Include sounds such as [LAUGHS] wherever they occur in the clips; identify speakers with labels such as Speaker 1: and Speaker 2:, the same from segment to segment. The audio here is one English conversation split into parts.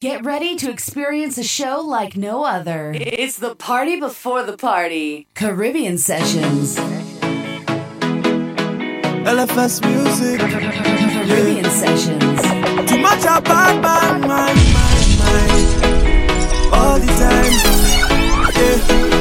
Speaker 1: Get ready to experience a show like no other. It's the party before the party. Caribbean Sessions.
Speaker 2: LFS Music.
Speaker 1: Caribbean yeah. Sessions.
Speaker 2: Too much about my mind, my mind. All the time. Yeah.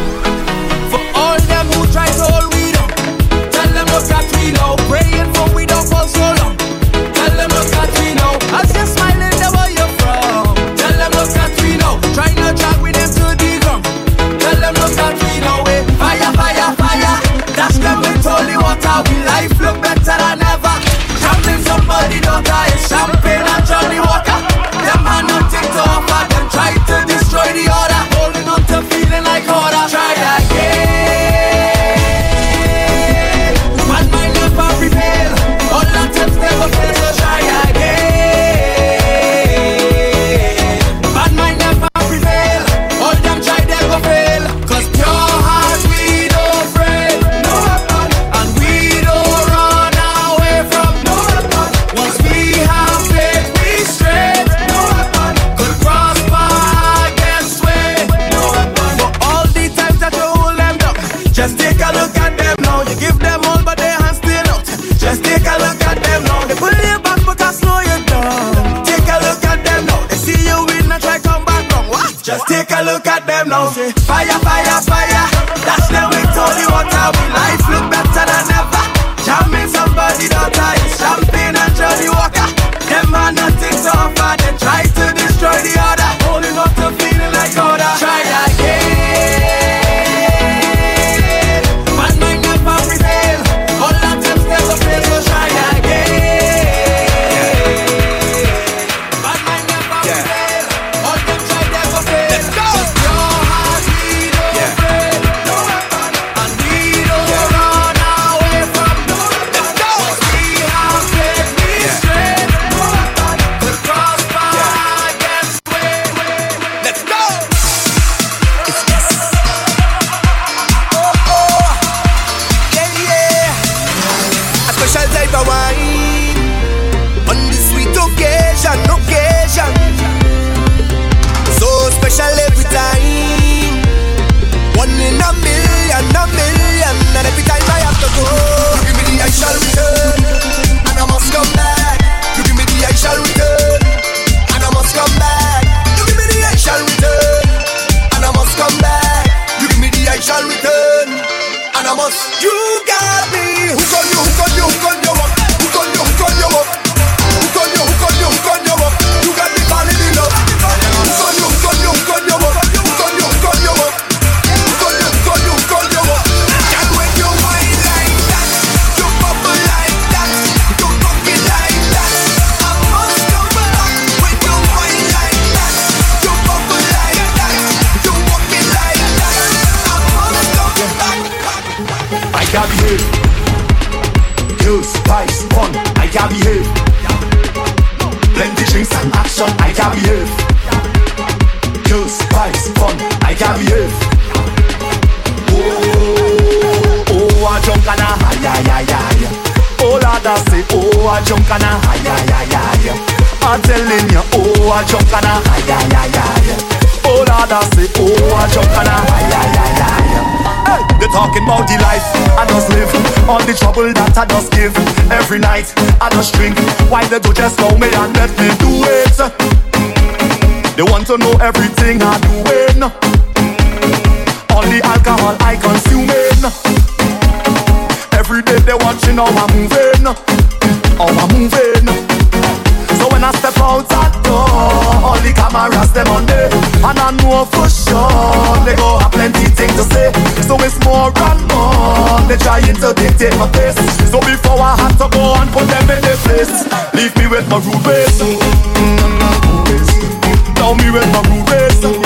Speaker 3: more and more. They trying to dictate my face. So before I have to go and put them in their place, leave me with my rubies. Tell me with my
Speaker 4: rubies.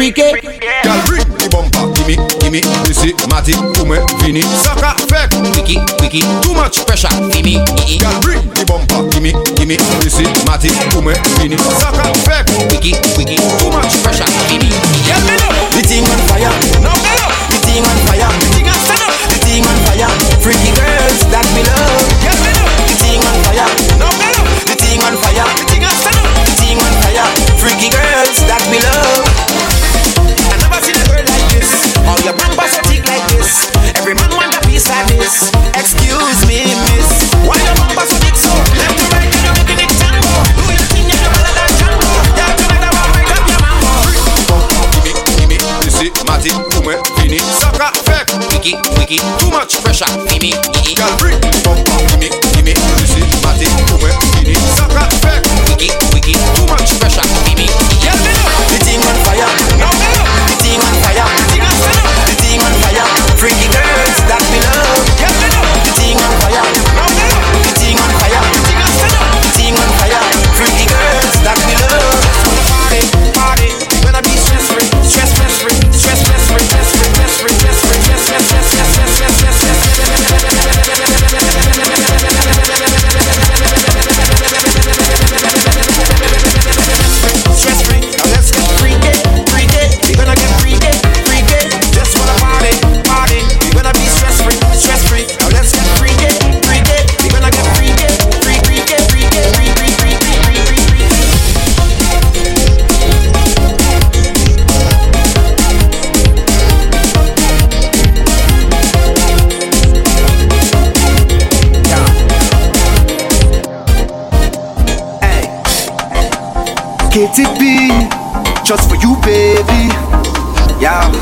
Speaker 5: freaky.
Speaker 6: Girl, bring the bumper, gimme, gimme. This is matic, come vini. Sucker, fake, wiki, wiki. Too much pressure, gimme, gimme. Girl, bring the bumper, gimme, gimme. This is matic, come vini. Sucker, fake, wiki, wiki. Too much pressure, gimme.
Speaker 5: Get me up, the thing on fire. Now get up, the thing on fire. The thing on fire. The thing on fire. Freaky girls that we love. Get me up, the thing on fire. Now get up. The thing on fire. The thing on fire. Freaky girls that we love. All your bumpers are thick like this. Every man want a piece of this. Excuse me, miss. Why your bumpers so thick so? Left to right, you're it tango. Do your thing, you're the brother that. Yeah, you up.
Speaker 6: Gimme, gimme, this is Matty, Kume, Fini. Saka, Fek, Wiki, Too much pressure, Fini, gimme, gimme, this is Kume, Fini. Too much pressure,
Speaker 5: Fini. Katy be just
Speaker 7: for you, baby. Yeah.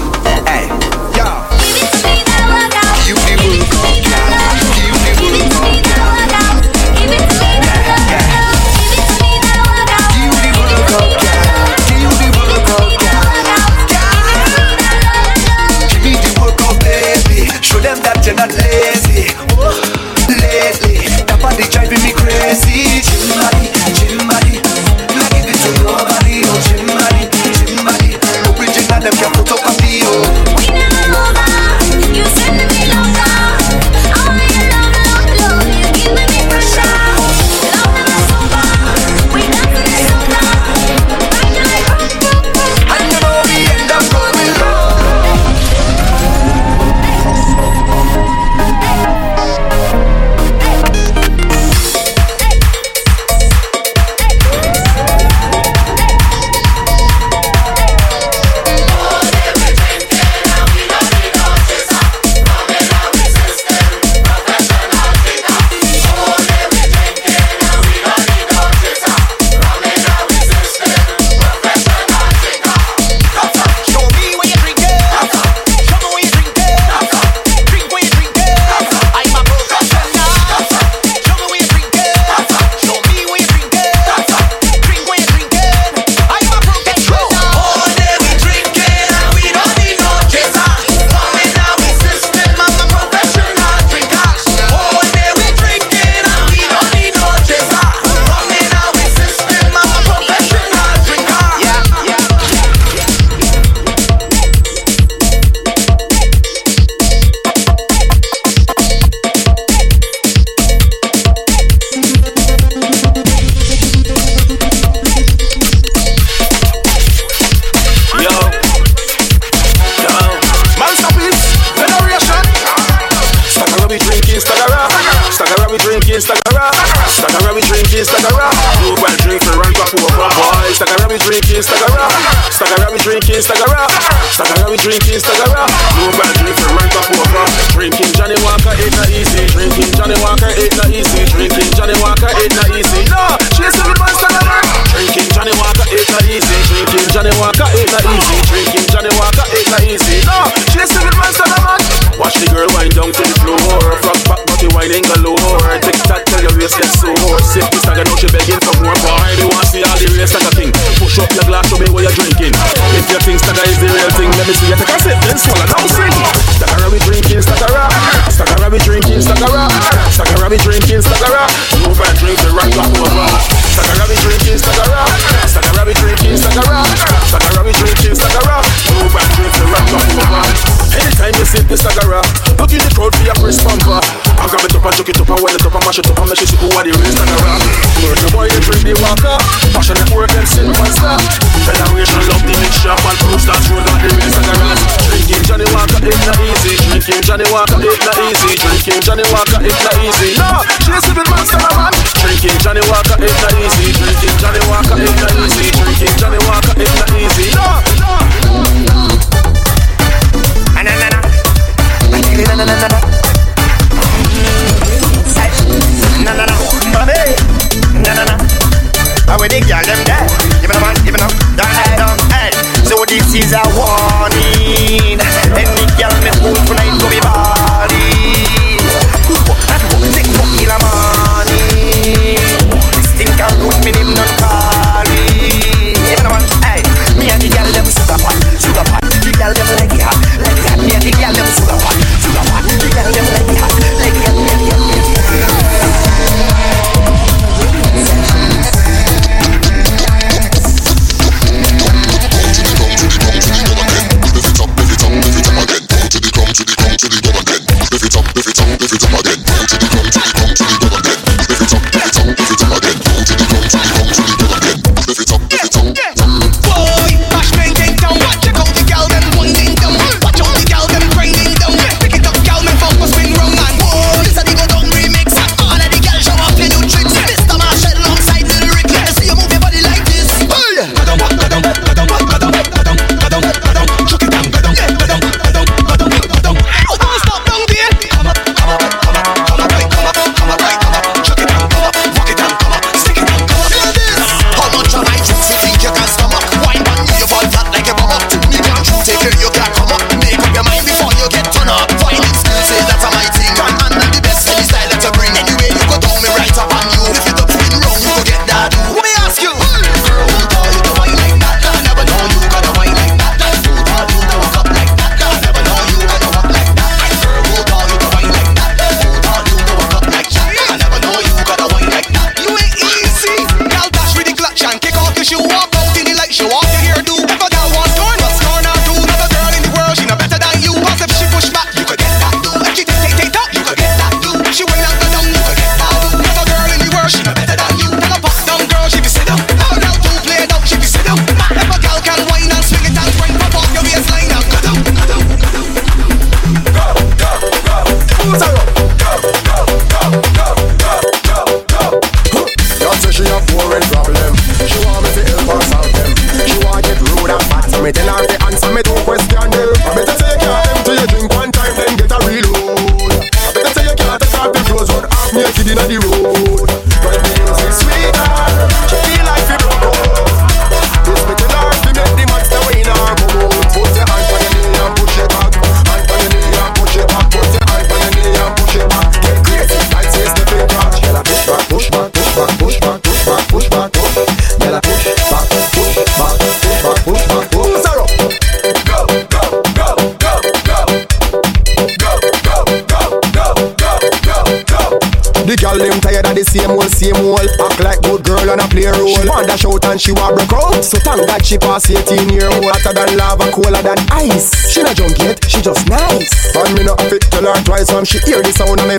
Speaker 7: She
Speaker 8: pass 18 year hotter than lava, cooler than ice. She not drunk yet, she just nice. And me not fit to learn twice when she hear the sound of me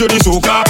Speaker 8: yo the
Speaker 7: soca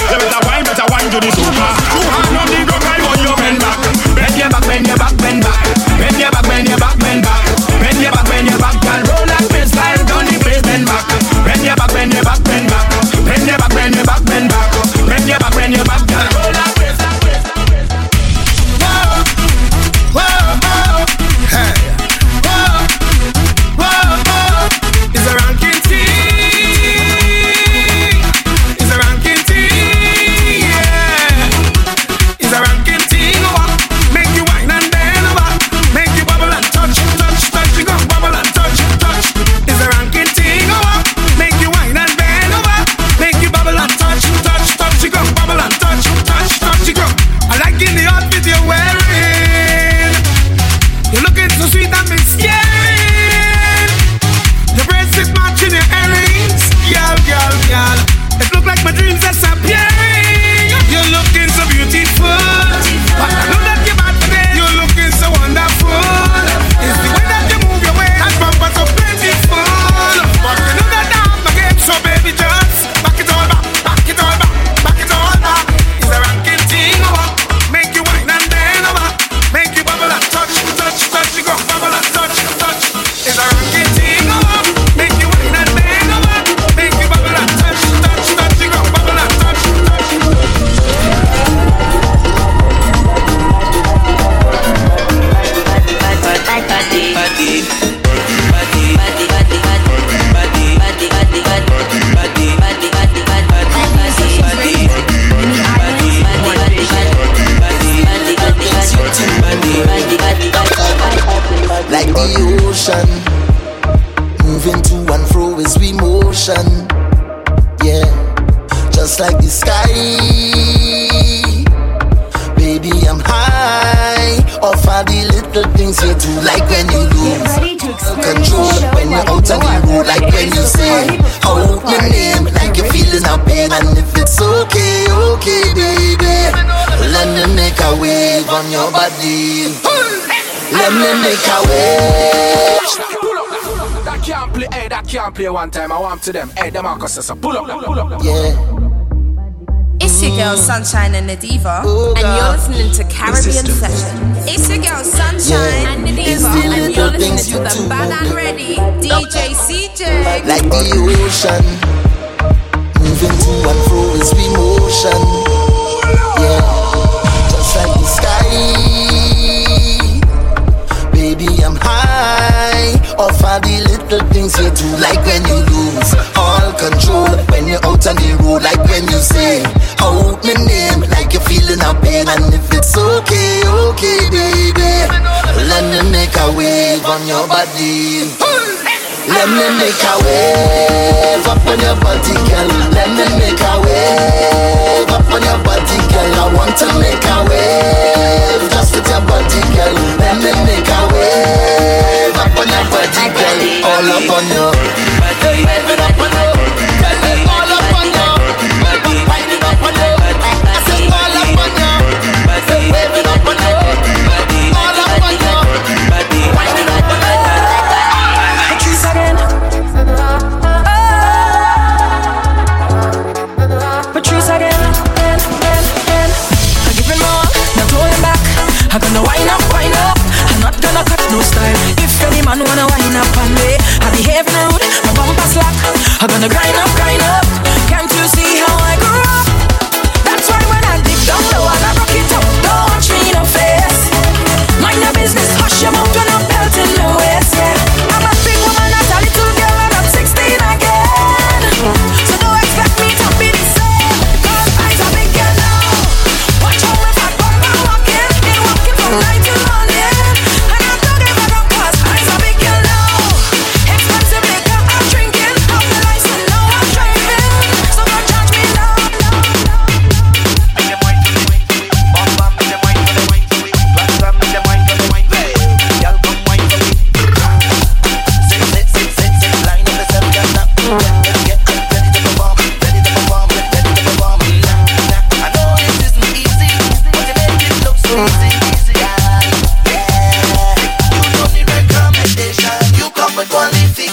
Speaker 9: to
Speaker 7: them. Hey, them Marcus says, pull up, pull up, pull up.
Speaker 9: Yeah.
Speaker 10: It's your girl Sunshine and Nadiva, and you're listening to Caribbean Sessions.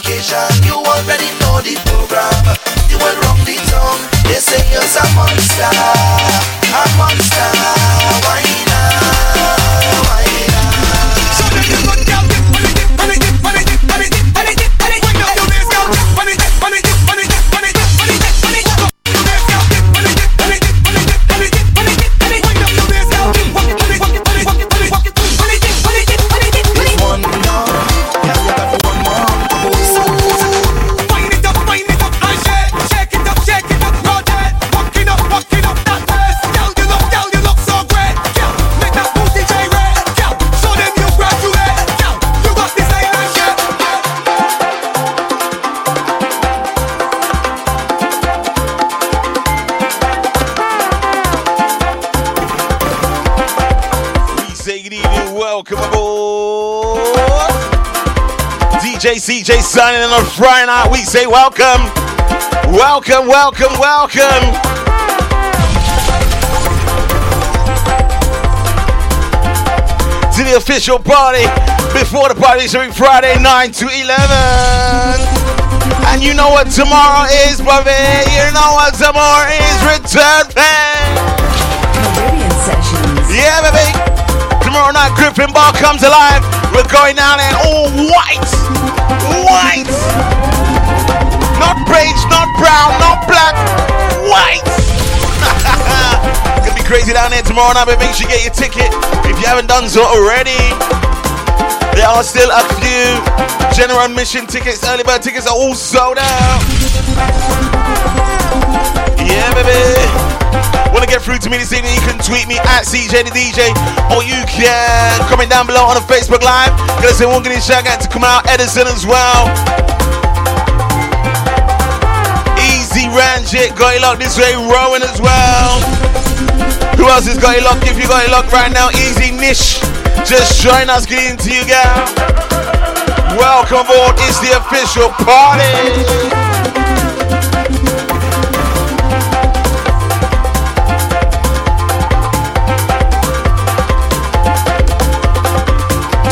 Speaker 10: vacation.
Speaker 9: You
Speaker 10: already
Speaker 9: know the program. You will run the tongue. They say you're a monster, a
Speaker 10: monster. Why
Speaker 11: DJ CJ signing in on Friday night. We say welcome, welcome, welcome, welcome. To the official party before the party every Friday 9 to 11. And you know what tomorrow is, baby. You know what tomorrow is. Return.
Speaker 1: Sessions.
Speaker 11: Yeah, baby. Tomorrow night, Griffin Bar comes alive. We're going down there oh, all white. White. Not beige, not brown, not black. White. [LAUGHS] Gonna be crazy down there tomorrow night, but make sure you get your ticket if you haven't done so already. There are still a few general admission tickets, early bird tickets are all sold out. Yeah, baby. Want to get through to me this evening? You can tweet me at CJ the DJ, or you can comment down below on the Facebook Live. Gonna say one good shout out to come out Edison as well. Easy Ranjit, got it locked this way, Rowan as well. Who else has got it locked? If you got it locked right now, Easy Nish. Just join us, get into you, girl. Welcome aboard, it's the official party.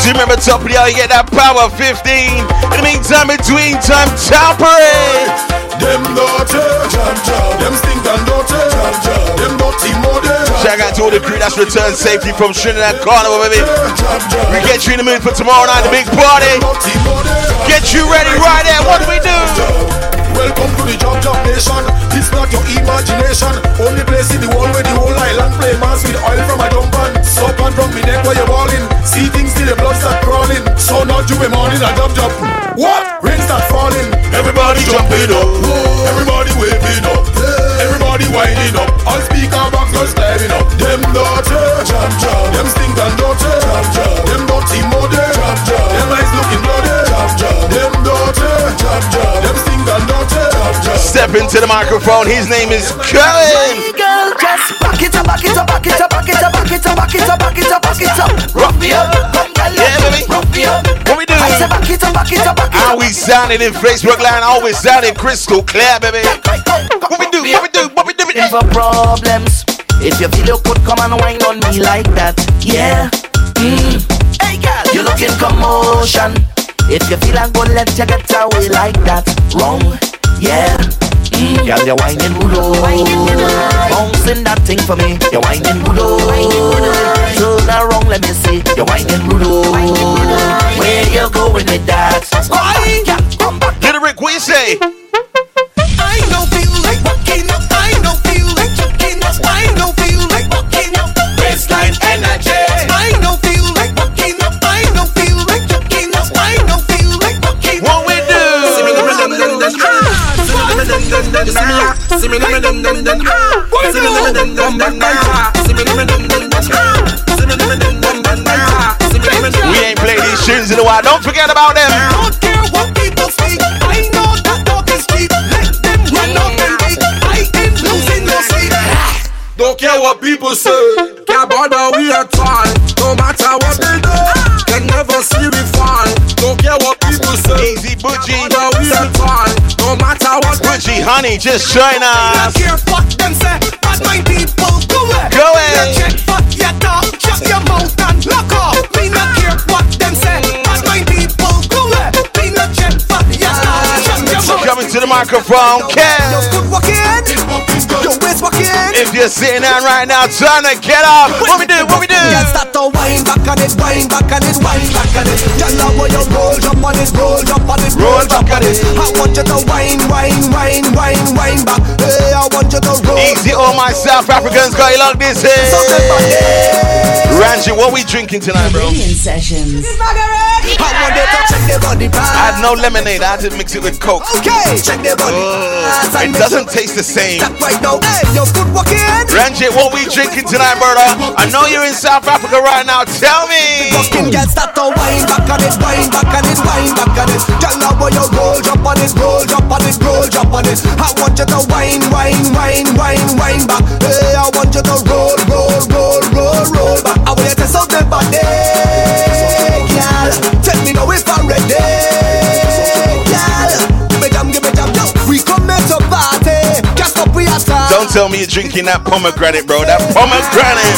Speaker 11: Do you remember top of the hour, you get that power 15? In the meantime, between time, town parade.
Speaker 12: Them dirty, jam jam. Them stink and jam jam. Them dirty muddy.
Speaker 11: Shout out to all the crew that's returned safely from Trinidad Carnival, baby. We get you in the mood for tomorrow night, the big party. Get you ready right there. What do we do?
Speaker 12: Welcome to the Job Job Nation. This not your imagination. Only place in the world where the whole island play mass with oil from a dump and soap and from the neck where you're balling. See things till the blood start crawling. So now you be morning a job job. What? Rain start falling. Everybody jumping up. Everybody waving up. Everybody winding up. All speaker box girls climbing up. Them dirty, jam jam. Them stink and dirty, jam jam. Them dirty muddy, jam jam. Them eyes looking bloody, jam jam. Them dirty, jam jam. Them
Speaker 11: Step into the microphone. His name is Cullen.
Speaker 5: Girl, just back it up, back it up, back it up, back it up, back it up, back it up, back it up, back it up. Rock me up,
Speaker 11: Yeah, baby.
Speaker 5: rock me up.
Speaker 11: What we do?
Speaker 5: I say back it up, back it up, back it
Speaker 11: How we sounding in Facebook Live, always sounding crystal clear, baby. What we do? What we do? What we do?
Speaker 5: Looking for problems. If you feel you could come and whine on me like that, yeah. Mm. Hey girl, you looking commotion. If you feel I'm gonna let you get away like that, wrong, yeah. Mm. Girl, you're whining good oh. Bouncing that thing for me, you're whining good oh. Turn around, let me see, you're whining good oh. Where you going with that? Why? Yeah, come back.
Speaker 11: Little Rick, what you say?
Speaker 5: I don't feel like walking up.
Speaker 11: We ain't played these tunes in a while. Don't forget about them.
Speaker 5: You talk. Shut your mouth.
Speaker 11: Coming to the microphone, you're sitting down right now, trying to get up, what we do? What we do?
Speaker 5: Girl, start to wind back on it, wind back on it, wind back on it. Girl, I want you roll, jump on it, roll, jump on it, roll, jump on it. I want you to wind, wind, wind, wind, wind back. Hey, I want you to roll.
Speaker 11: Easy, all my South Africans got you like this
Speaker 5: So the
Speaker 11: here. Ranji, what we drinking tonight, bro?
Speaker 1: Caribbean Sessions.
Speaker 5: I want you to check the body
Speaker 11: I
Speaker 5: part.
Speaker 11: had no lemonade. I just mix it with Coke.
Speaker 5: Okay, check the body parts
Speaker 11: Oh, it doesn't taste the same.
Speaker 5: Right now. Hey, your foot walking.
Speaker 11: Ranjit, what we drinking tonight, brother? I know you're in South Africa right now. Tell me.
Speaker 5: Fucking girl start to wind back on it, wind back on it, wind back on it. Girl, now when you roll, jump on it, roll, jump on it, roll, jump on it. I want you to wind, wind, wind, wind, wind back. Hey, I want you to roll, roll, roll, roll, roll back. I want you to sound the body.
Speaker 11: Don't tell me you're drinking that pomegranate, bro. That pomegranate.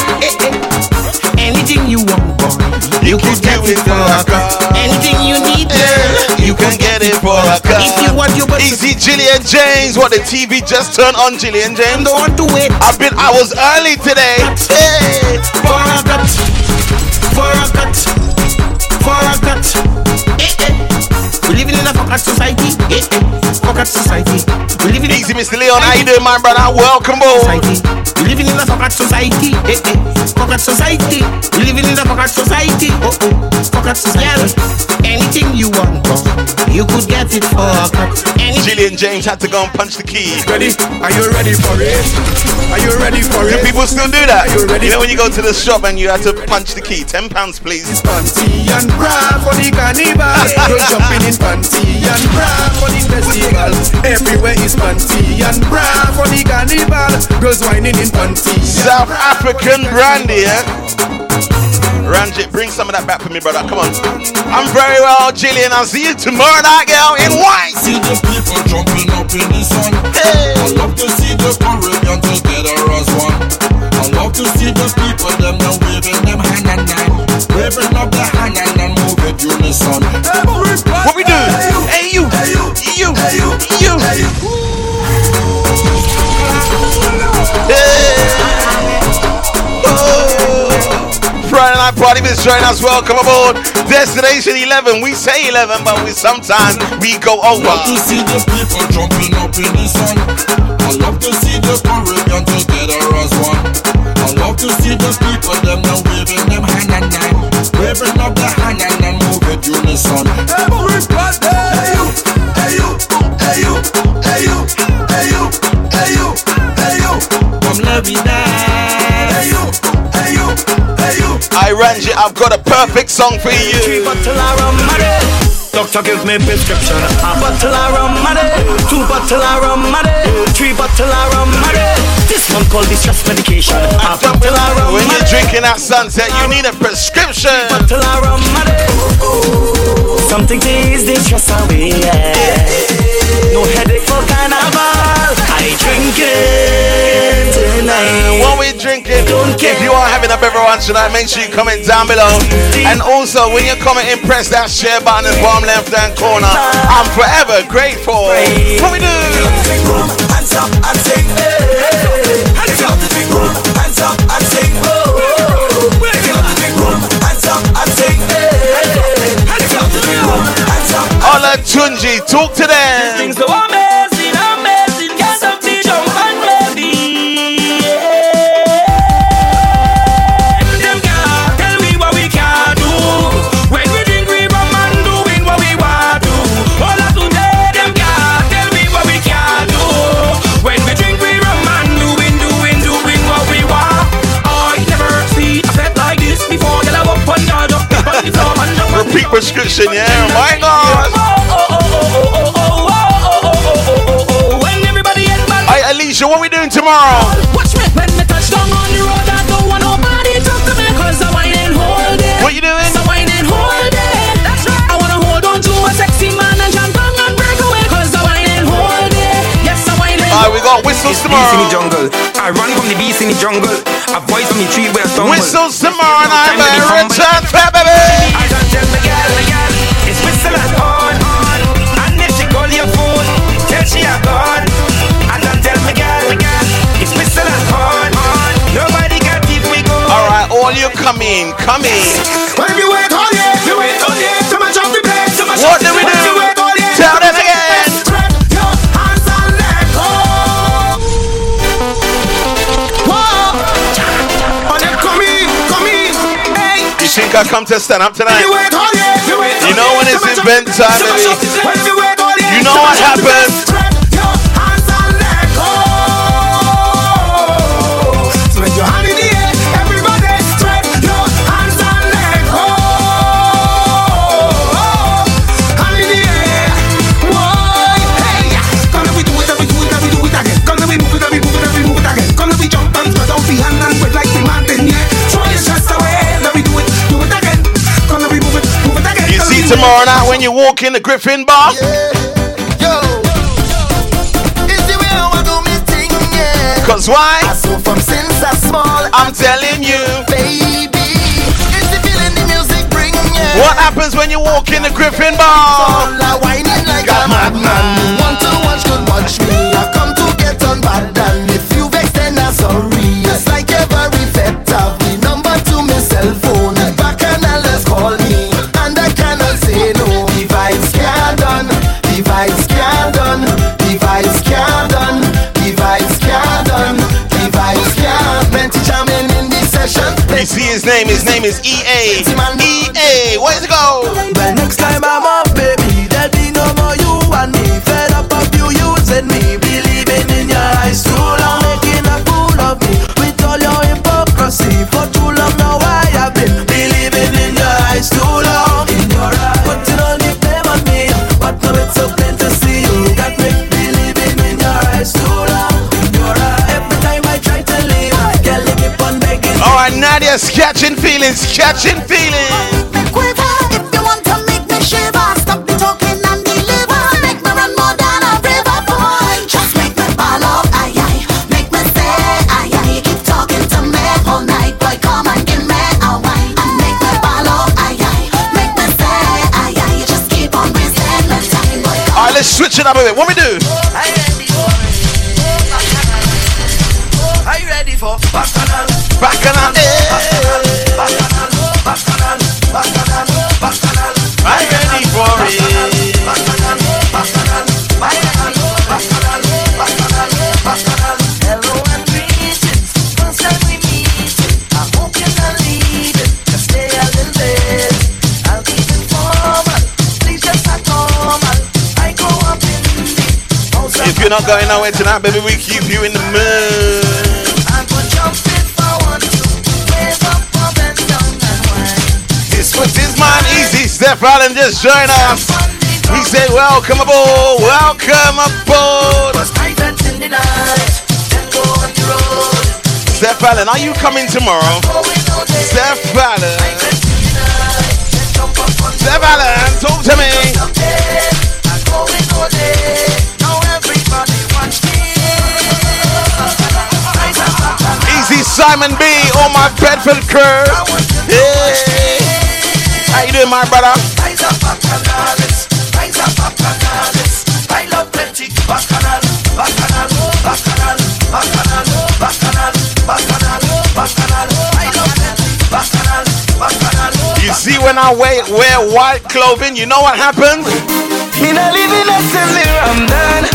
Speaker 11: [LAUGHS]
Speaker 5: Anything you want, boy, you can get it for a cup. Anything you need, girl,
Speaker 11: You can get it for a cup.
Speaker 5: If you want your butt,
Speaker 11: Easy Gillian James. What the TV just turned on, Gillian James.
Speaker 5: don't want to wait.
Speaker 11: I've been. I was early today. Hey.
Speaker 5: For a cut, for a cut, for a cut. Eh, eh. We living in a fucked society. Eh. Fucked society. We living in
Speaker 11: Easy, Mr. Leon. How you doing, my brother? Welcome, boy.
Speaker 5: society. We living in a fucked society. Eh, eh. Fucked society. We living in a fucked society. Oh, oh. Fucked society. Anything you want, you could get it for a cut.
Speaker 11: Gillian James had to go and punch the key.
Speaker 13: Ready? Are you ready for it? Are you ready for
Speaker 11: Do
Speaker 13: it?
Speaker 11: people still do that?
Speaker 13: Are you ready?
Speaker 11: You know when you go to the shop and you have to punch the key. Ten pounds, please.
Speaker 13: Panty and bra for the carnival. Girls jumping in panty and bra for the festival. Everywhere is panty and bra for the carnival. Girls whining in panty.
Speaker 11: South African brandy, eh? Ranjit, bring some of that back for me, brother. Come on. I'm very well, Gillian. I'll see you tomorrow night, girl, in white.
Speaker 12: See the people jumping up in the sun. I love to see the Caribbean together as one. I love to see the people them now waving them hand and hand, waving up their hand and then move it unison.
Speaker 11: What Friday night party, Miss join us. Welcome aboard. Destination 11. We say 11, but we sometimes we go over.
Speaker 12: I love to see the people jumping up in the sun. I love to see the Caribbean together as one. I love to see the people them now waving them hand and hand, waving up their hand and then move it unison.
Speaker 13: Hey you, hey you, hey you, hey you, hey you, hey you, hey you,
Speaker 5: Come love me now.
Speaker 11: I Ranjit, I've got a perfect song for you.
Speaker 5: bottle of rum, money. Doctor give me prescription. A bottle of rum, money. Two bottle of rum, money. Eh? Three bottle of rum, money. Eh? This one called distress medication. A bottle of rum,
Speaker 11: When you're
Speaker 5: eh?
Speaker 11: drinking at sunset, you need a prescription.
Speaker 5: Bottle of rum, money. Something to ease the stress away. yeah. No headache for carnival. I drink it tonight.
Speaker 11: What we drinking?
Speaker 5: Don't care.
Speaker 11: If you are having a beverage tonight, make sure you comment down below. And also, when you're commenting, press that share button in the bottom left hand corner. I'm forever grateful. What we do?
Speaker 13: Hands up and sing. Hands up, and sing. Hands up and sing. Hands up, hands up.
Speaker 11: Ola Tunji, talk to them. Repeat yeah. My God.
Speaker 5: when everybody in my
Speaker 11: Hey, Alicia, what we doing tomorrow?
Speaker 5: Watch me when me touch down on the road. I don't want nobody talk to me 'cause I whine and hold it.
Speaker 11: What you doing?
Speaker 5: I whine and hold it. That's right. I wanna hold on to a sexy man and jump on and break away cause I whine and hold it. Yes, I whine and
Speaker 11: Alright, we got whistles
Speaker 8: Beast in the
Speaker 11: tomorrow.
Speaker 8: jungle. I run from the beast in the jungle. A voice from the tree where I stumble.
Speaker 11: Whistles tomorrow night, man. Return baby. You come in.
Speaker 13: When you wait oh all year, you wait oh all year. Too much of the place, too much
Speaker 11: What do we do?
Speaker 13: you wait oh all year,
Speaker 11: Tell them
Speaker 13: much of the
Speaker 11: again.
Speaker 13: place. Spread your hands and let go. Whoa. And then come in, come in. Hey.
Speaker 11: You think I come to stand up tonight?
Speaker 13: You wait all year, you wait
Speaker 11: You
Speaker 13: all
Speaker 11: know when it's
Speaker 13: Too much of
Speaker 11: event time, baby.
Speaker 13: of the- When you wait all year,
Speaker 11: You know what
Speaker 13: much of the place.
Speaker 11: happens. Tomorrow night when you walk in the Griffin Bar?
Speaker 10: Yo, it's the way I want to do me thing, yeah.
Speaker 11: Cause why?
Speaker 10: I saw from since I small.
Speaker 11: I'm telling you,
Speaker 10: baby, it's the feeling the music bring. Yeah.
Speaker 11: What happens when you walk in the Griffin bar?
Speaker 10: All I whining like a madman. Want to watch, could watch me. I come to get on bad
Speaker 11: name, his name is EA. EA,
Speaker 14: boy. Just make the follow up, aye aye. Make the say aye aye. Keep talking to men all night, boy. Come on, in man, I'll. I make the follow aye aye. Make the say aye aye. Just keep on missing.
Speaker 11: All right, let's switch it up a bit. What we do?
Speaker 15: Are you ready for Bacchanal?
Speaker 11: Bacchanal,
Speaker 15: Bacchanal,
Speaker 11: If you're not going nowhere tonight, baby, we keep you in the mood.
Speaker 15: And and.
Speaker 11: This was man, Easy Steph Allen, just join us. He said, Welcome aboard, welcome aboard. Steph Allen, are you coming tomorrow? Steph Allen. Steph Allen, talk to me. Simon B on my Bedford crew. Yeah. How you doing, my brother? You see, when I wear, wear white clothing, you know what happens?
Speaker 15: Me not living a silly I'm done.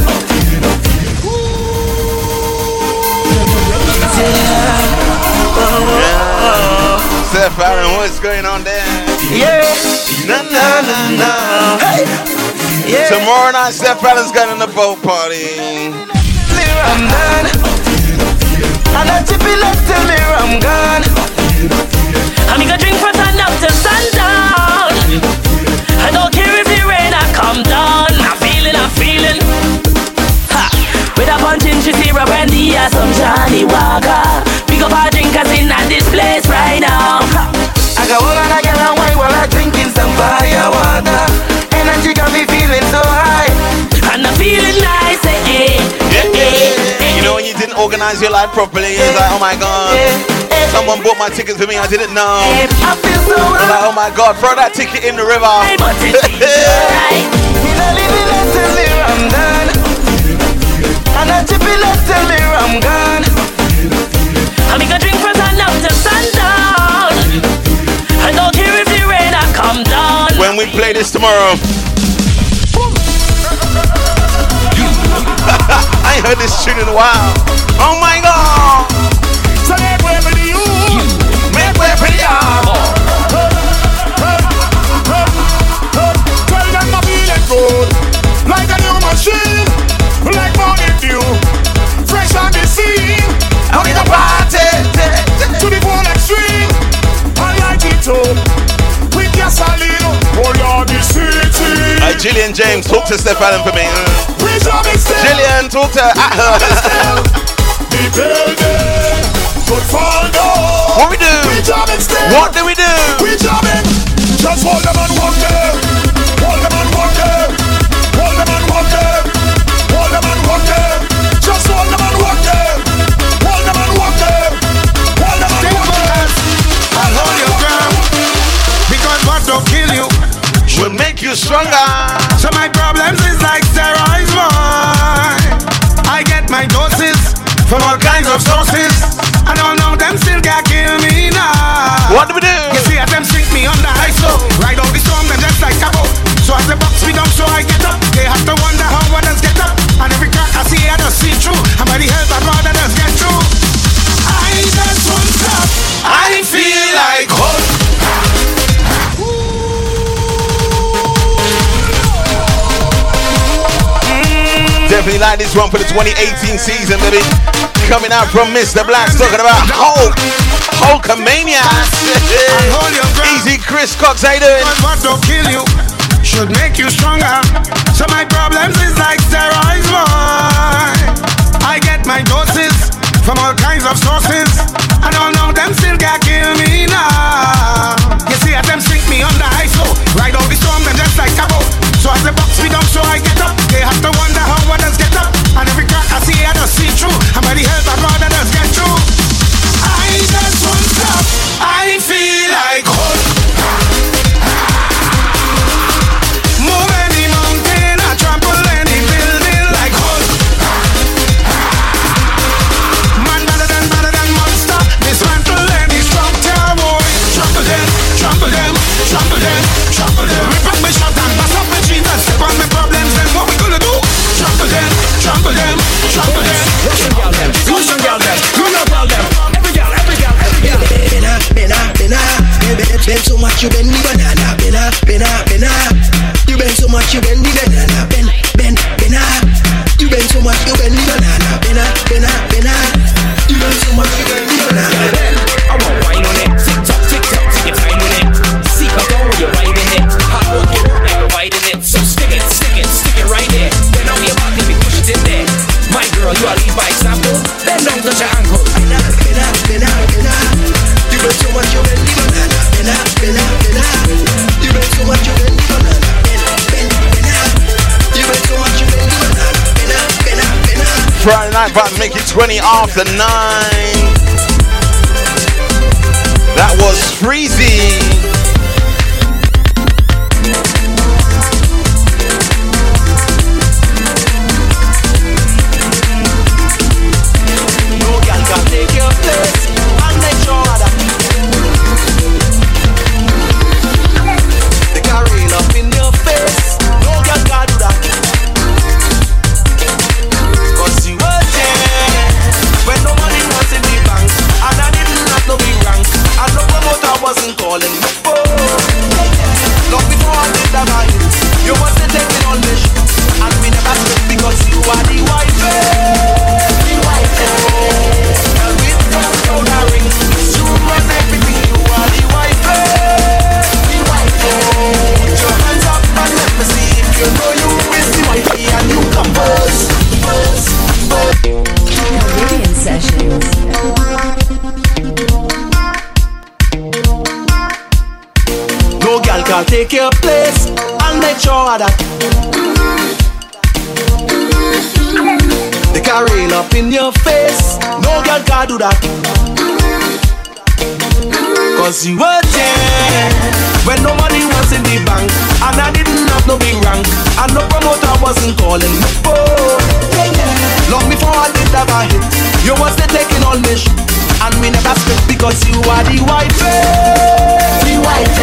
Speaker 11: Steph Allen, what's going on there?
Speaker 15: Yeah.
Speaker 11: Na na na na.
Speaker 15: Hey. Yeah.
Speaker 11: Tomorrow night, Steph Allen's going on the boat party.
Speaker 15: I'm done. And I chip it left till me I'm gone.
Speaker 16: I'm gonna drink from sun up to sundown. I don't care if the rain I come down. I'm feeling, I'm feeling. Ha! With a punching she syrup and the some Johnnie Walker. Pick up our drinkers in at this place right now.
Speaker 15: I got one and I get a wine while I drinking some fire water. Energy got me feeling so high.
Speaker 16: And I'm feeling nice, eh, eh,
Speaker 11: Yeah, yeah. You know when you didn't organize your life properly, it's like, oh my god. Someone bought my tickets for me, I didn't know.
Speaker 15: I feel so
Speaker 11: I'm like, oh my god, throw that ticket in the river.
Speaker 16: But it's [LAUGHS] alright.
Speaker 15: Me not living left till me I'm done. And I chip it left till me I'm gone.
Speaker 16: I'm gonna drink from sun up to sundown. I don't care if the rain I come down.
Speaker 11: when we play this tomorrow. [LAUGHS] I ain't heard this tune in a while. Oh my god!
Speaker 17: So make way for the youth.
Speaker 11: Make way for the yard.
Speaker 17: Tell them I'm feeling good. Like a new machine. Like morning dew. Fresh on the scene.
Speaker 11: I need a party.
Speaker 17: To the extreme. Light it up. With gasoline. Oh Lord, the city.
Speaker 11: Hey, Gillian James, talk to Steph Allen for me.
Speaker 17: We job is still.
Speaker 11: Gillian, talk to at her.
Speaker 17: The building. Good fall down.
Speaker 11: What we do?
Speaker 17: We job is still.
Speaker 11: What do we do?
Speaker 17: We jamming. Just hold them and walk them. you stronger. So my problems is like steroids, boy. I get my doses from all kinds of sources. I don't know them still can kill me now.
Speaker 11: What do we do?
Speaker 17: You see, as them sink me on the high so ride all the storm, them just like a boat. So as the box me down, so I get up. They have to wonder how others get up. And every crack I see, I just see through. And by the help of others, get through. I just want up. I feel.
Speaker 11: Definitely like this one for the 2018 season, baby. Coming out from Mr. Blaxx talking about Hulk. Hulkamania. Easy Chris Cox, how you doing?
Speaker 17: What don't kill you should make you stronger. So my problems is like steroids, boy. I get my doses from all kinds of sources. I don't know them still can't kill me now. You see, as them sink me under ice, so ride out the storm, them just like a boat. They box me down, so I get up. They have to wonder how others get up. And every crack I see, I just see through. And by the help of God, just get
Speaker 11: about to make it 20 after 9. That was Freezy.
Speaker 10: Take your place and make sure that they can rain up in your face. No girl can do that. Cause you were there when no money was in the bank and I didn't have no big rank and no promoter wasn't calling me oh, phone. Long before I did that I hit, you was there taking all this shit and we never split because you are the wife. Eh? The wife.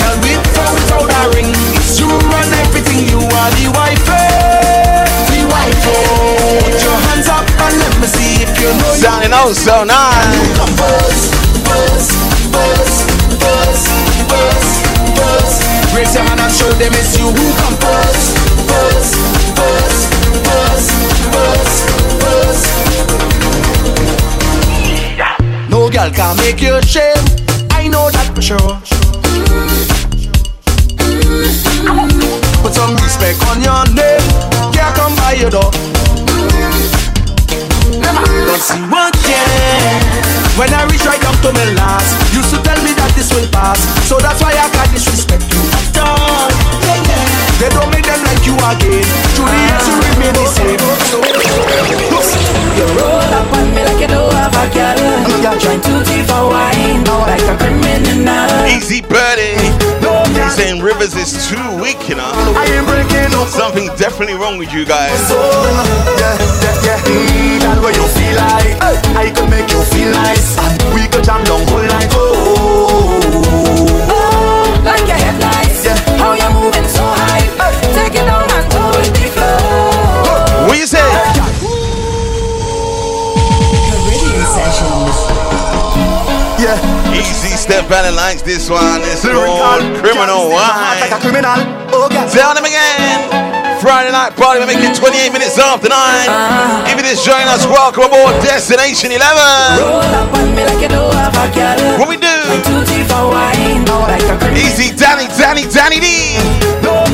Speaker 10: Girl, without, without a ring, it's you run everything. You are the wife. Eh? The wife. Put your hands up and let me see if you know you
Speaker 11: Sounding oh so nice.
Speaker 10: come first, first, first, first, first, first. Raise your hand and show them it's you who come first, first, first, first, first, first. Girl can make you shame. I know that for sure. Put some respect on your name. Can't come by your door. Cause you weren't there When I reach right up to my last Used to tell me that this will pass So that's why I can't disrespect you at all They don't make them like you again years you remain the same
Speaker 18: You roll up on me like you don't have a girl. You're trying to wine like a criminal.
Speaker 11: Easy Birdie.
Speaker 18: No
Speaker 11: He say saying Rivers is too weak, you know.
Speaker 2: I ain't breaking no
Speaker 11: Something definitely wrong with you guys.
Speaker 2: So, yeah, yeah, yeah. Mm, that way you feel like I can make you feel nice. And we could jam down whole night. Oh, oh
Speaker 4: like your headlights. How you moving so high? Take it down and go with the flow.
Speaker 11: What you say? Easy step lines. This one is
Speaker 2: Lyrikal.
Speaker 11: called Criminal
Speaker 2: Like a
Speaker 11: Wine.
Speaker 2: criminal. Oh, God.
Speaker 11: Tell them again. Friday night party, we're making 28 minutes after 9. If you just join us, welcome aboard Destination 11.
Speaker 4: Roll up on me like you know have a girl.
Speaker 11: What we do?
Speaker 4: Too deep for wine. Like.
Speaker 11: Easy, Danny, Danny, Danny D.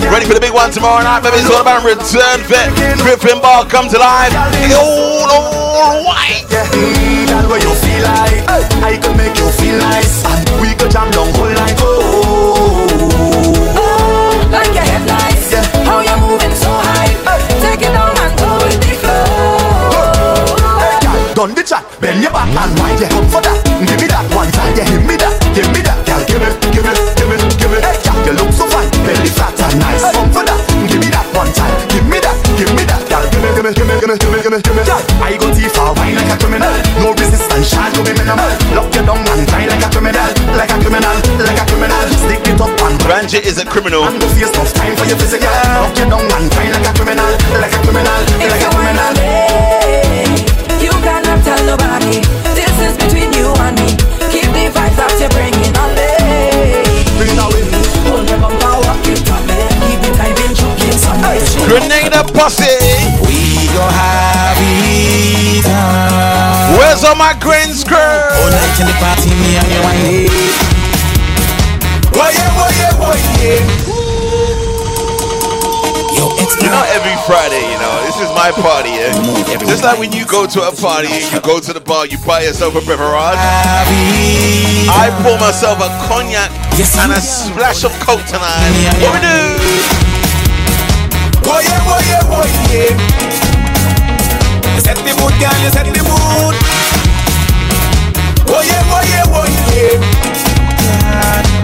Speaker 11: Ready for the big one tomorrow night, baby. It's all about Return Fete. Griffin Ball come to life. All, all white.
Speaker 2: Yeah, that way you feel like I can make you feel nice. And we could jam down whole night. Oh,
Speaker 4: like your headlights. How you moving so high? Take it down and go with the flow.
Speaker 2: Hey, girl, done the chat, bend your back and wind your come for that. Give me that one time, yeah, give me that, give me that, girl, give me, give me, give me, give me. Hey, girl, you look so fine, belly fat and nice. Come for that, give me that one time, give me that, give me that, girl, give me, give me, give me, give me, give me, give me, give me. Girl, I go no resistance, shine to be minimal. Lock you down and grind like a criminal, like a criminal, like a criminal. Stick it up and
Speaker 11: Ranjit is a criminal.
Speaker 2: and go face tough time for your physical. Lock you down and grind like a criminal, like a criminal,
Speaker 4: If
Speaker 2: like a criminal.
Speaker 4: lay, you cannot tell nobody. This is between you and me. Keep the vibes that you're bringing on me.
Speaker 2: Bring it away.
Speaker 4: Hold your bumper, walk it on me. Keep the time in choking Sunday.
Speaker 11: Grenada posse.
Speaker 19: We go have it on.
Speaker 11: Where's all my grains, girl?
Speaker 19: All night in the party, me and you wine it.
Speaker 2: Boy, yeah, boy, yeah, boy, yeah.
Speaker 19: Yo, it's
Speaker 11: You know, every Friday, you know, this is my party, yeah? Just like when you go to a party, you go to the bar, you buy yourself a beverage. I pour myself a cognac yes, and a splash of coke tonight. What we do?
Speaker 2: Boy, yeah, boy, yeah, boy, yeah. Mood, girl, you set the mood. Boy, yeah, boy, yeah, boy, yeah.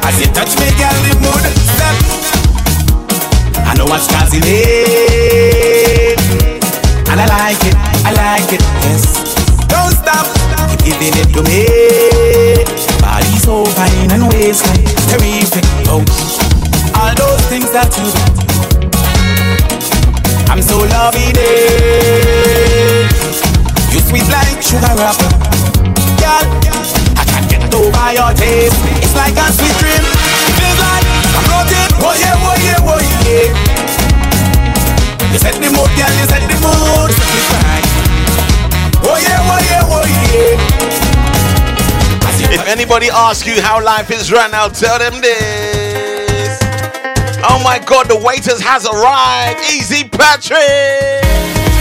Speaker 2: As you touch me, girl, the mood set. I know what's causing it. And I like it, I like it, yes. Don't stop, keep giving it to me. Body so fine and waistline terrific. Oh, all those things that you do. I'm so loving it. You sweet like sugar wrapper. Girl, I can't get over your taste. It's like a sweet dream. Feels like I'm floating. Oh yeah, oh yeah, oh yeah. You set the mood, girl, you set the mood. Set me right. Oh yeah, oh yeah, oh yeah.
Speaker 11: If anybody asks you how life is right now, tell them this. Oh my god, the waiters has arrived. Easy Patrick.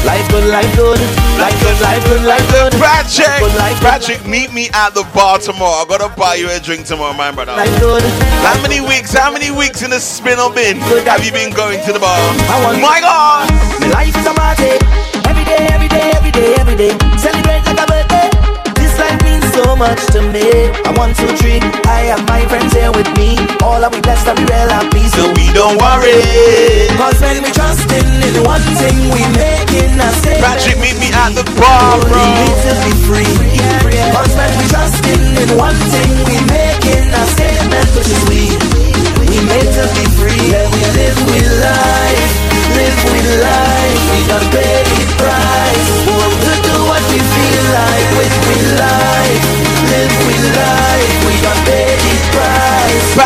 Speaker 5: Life good, life good, life good, life good, life good.
Speaker 11: Patrick,
Speaker 5: Good life, good
Speaker 11: Patrick, meet me at the bar tomorrow. I'm gonna buy you a drink tomorrow, my brother.
Speaker 5: Life good.
Speaker 11: How many weeks? How many weeks in the spin or bin have you been going to the bar?
Speaker 5: I
Speaker 11: My God!
Speaker 5: My life is a party. Every day, every day, every day, every day. Celebrate like a birthday. This life means so much to me. I want to treat. I have my friends here with me. All of we blessed and we real happy.
Speaker 11: So we don't worry.
Speaker 5: Cause when we trust in one thing, we making a statement.
Speaker 11: Patrick, meet me at the bar, bro.
Speaker 5: We need to be free. Cause when we trusting in one thing, we making a statement, which is we. We made to be free. Yeah, we live with life, live with life. We don't pay the price.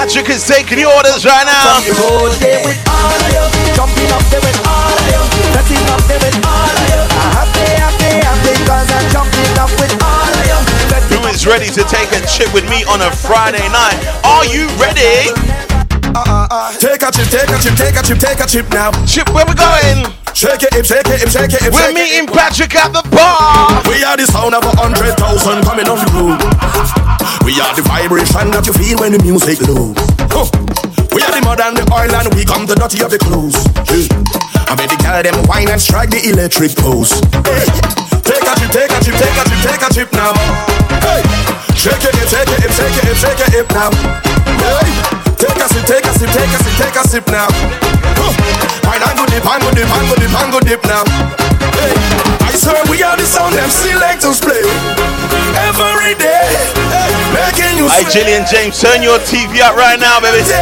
Speaker 11: Patrick is taking the orders right now.
Speaker 5: From the road there with all of you, jumping up there with all of you, dressing up there with all of you. Happy, happy, happy, cause I'm jumping up with all of you.
Speaker 11: Who is ready to take a trip with me on a Friday night? Are you ready? Uh, uh, uh.
Speaker 12: Take a chip, take a chip, take a chip, take a chip now.
Speaker 11: Chip, where we going?
Speaker 12: Shake it, hip, shake it, hip, shake it, hip,
Speaker 11: We're meeting Patrick at the bar.
Speaker 12: We are the sound of a hundred thousand coming off the road. We are the vibration that you feel when the music low. Huh. We are the mud and the oil and we come the dirty of the clothes. I bet the girl them wine and strike the electric pose. Hey. Take a chip, take a chip, take a chip, take a chip now. Hey. Shake it, shake it, shake it, shake it, hip now. Hey. Take a sip, take a sip, take a sip, take a sip now. Go dip, dip, dip, dip now. Hey, I swear we are the sound them selectors play every day, making you
Speaker 11: Hey, Jillian James, turn your TV up right now, baby. Turn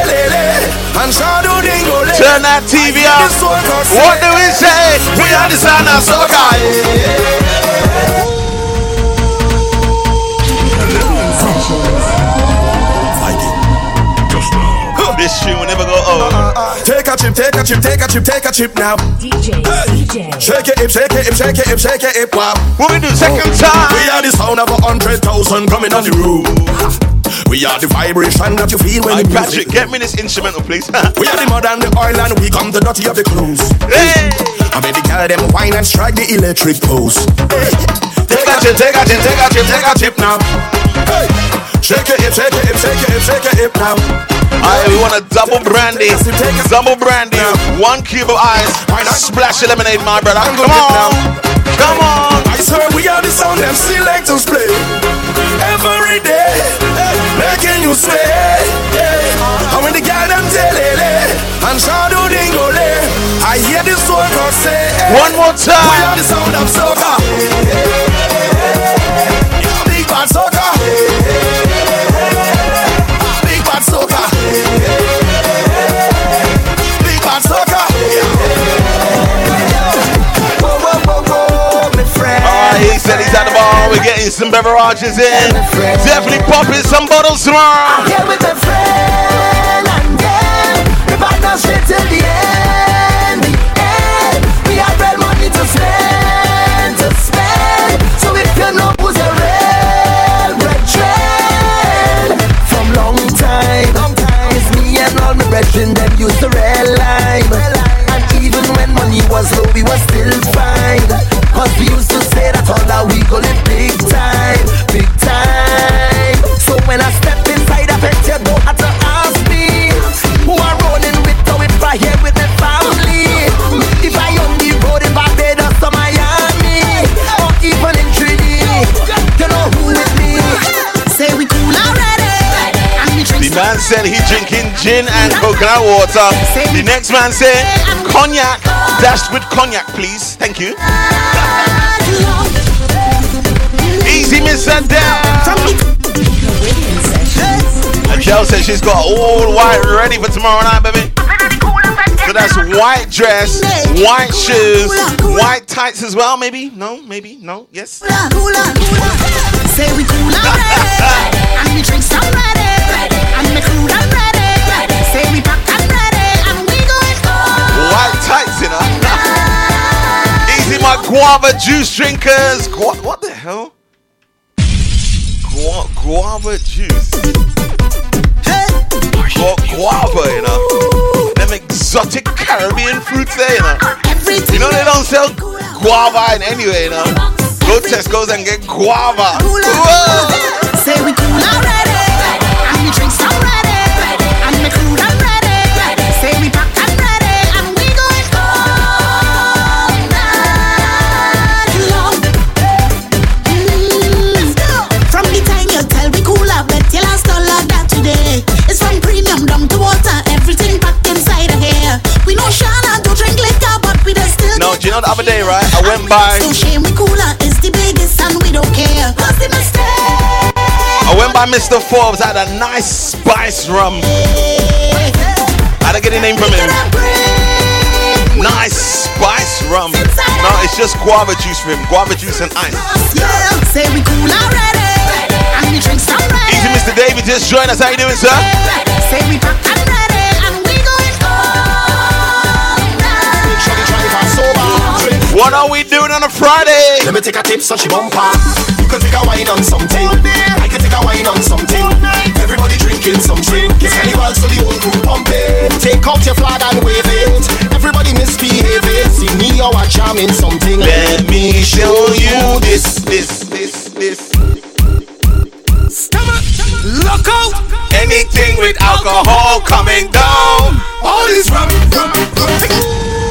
Speaker 11: that TV up. What do we say? We are the sound of soca. This tune will never go old.
Speaker 12: Take a chip, take a chip, take a chip, take a chip now. DJ, hey. Shake it, hip, shake it, hip, shake it, hip, shake it, hip, wow.
Speaker 11: What we do second time?
Speaker 12: We are the sound of a hundred thousand coming on the room. We are the vibration that you feel when
Speaker 11: Hey,
Speaker 12: you
Speaker 11: Patrick, get me this instrumental, please. [LAUGHS]
Speaker 12: We are the mud and the oil and we come the dirty of the clothes.
Speaker 11: Hey.
Speaker 12: I made the girl them wine and strike the electric pose. Hey.
Speaker 11: Take a chip, take a chip, take a chip, take a chip
Speaker 12: now. Hey. Shake it, hip, shake it, hip, shake it, hip, shake it, hip now.
Speaker 11: We want a double brandy, double brandy, one cube of ice, splash of lemonade, my brother. Come on, come on.
Speaker 12: I swear we are the sound them selectors play every day, making you sway. And when the girl them tell it, eh, and shadow dingole, I hear the soul say.
Speaker 11: Eh, one more time.
Speaker 12: We are the sound of soca.
Speaker 11: Said he's at the bar. We're getting some beverages in. Definitely popping some bottles tomorrow.
Speaker 10: I'm Here with a friend and then we partner straight till the end. The end. We have real money to spend, to spend. So if you know who's a real brethren from long time, long time, it's me and all my brethren them use the red line. And even when money was low, we were still fine. Cause we used to say that all that we go live big time, big time. So when I step inside a pet, you don't have
Speaker 11: said he drinking gin and coconut water. The next man said cognac, dashed with cognac, please. Thank you. Easy, Miss. And Jill said she's got all white ready for tomorrow night, baby. So that's white dress, white shoes, white tights as well, maybe? No, maybe? No? Yes?
Speaker 14: Say we cool already, [LAUGHS] and we ready, and we cool and ready. Say we pack and ready, and we going
Speaker 11: White tights, you know. [LAUGHS] Easy, my guava juice drinkers. Gu- what the hell? Gu- guava juice. Gu- guava, you know. Them exotic Caribbean fruits there, you know. You know they don't sell guava in anywhere, you know. Go Tesco's and get guava. Whoa.
Speaker 14: Say we cool already,
Speaker 11: do you know the other day, right? I went by.
Speaker 14: So shame we cooler is the biggest, and we don't care. What's?
Speaker 11: I went by Mr. Forbes, had a nice spice rum. How'd I get the name from him? Nice spice rum. No, it's just guava juice for him. Guava juice and ice.
Speaker 14: Say we cool already, and we drink some ready.
Speaker 11: Easy, Mr. David, just join us. How you doing, sir? What are we doing on a Friday?
Speaker 12: Let me take a tip so she bumper. You can take a wine on something. I can take a wine on something. Everybody drinking something. It's carnival so the whole crew pumping. Take out your flag and wave it. Everybody misbehave it. See me or a jamming something.
Speaker 11: Let me show you this, this, this, this.
Speaker 12: Look out!
Speaker 11: Anything with alcohol coming down.
Speaker 12: All this rum, rum, rum.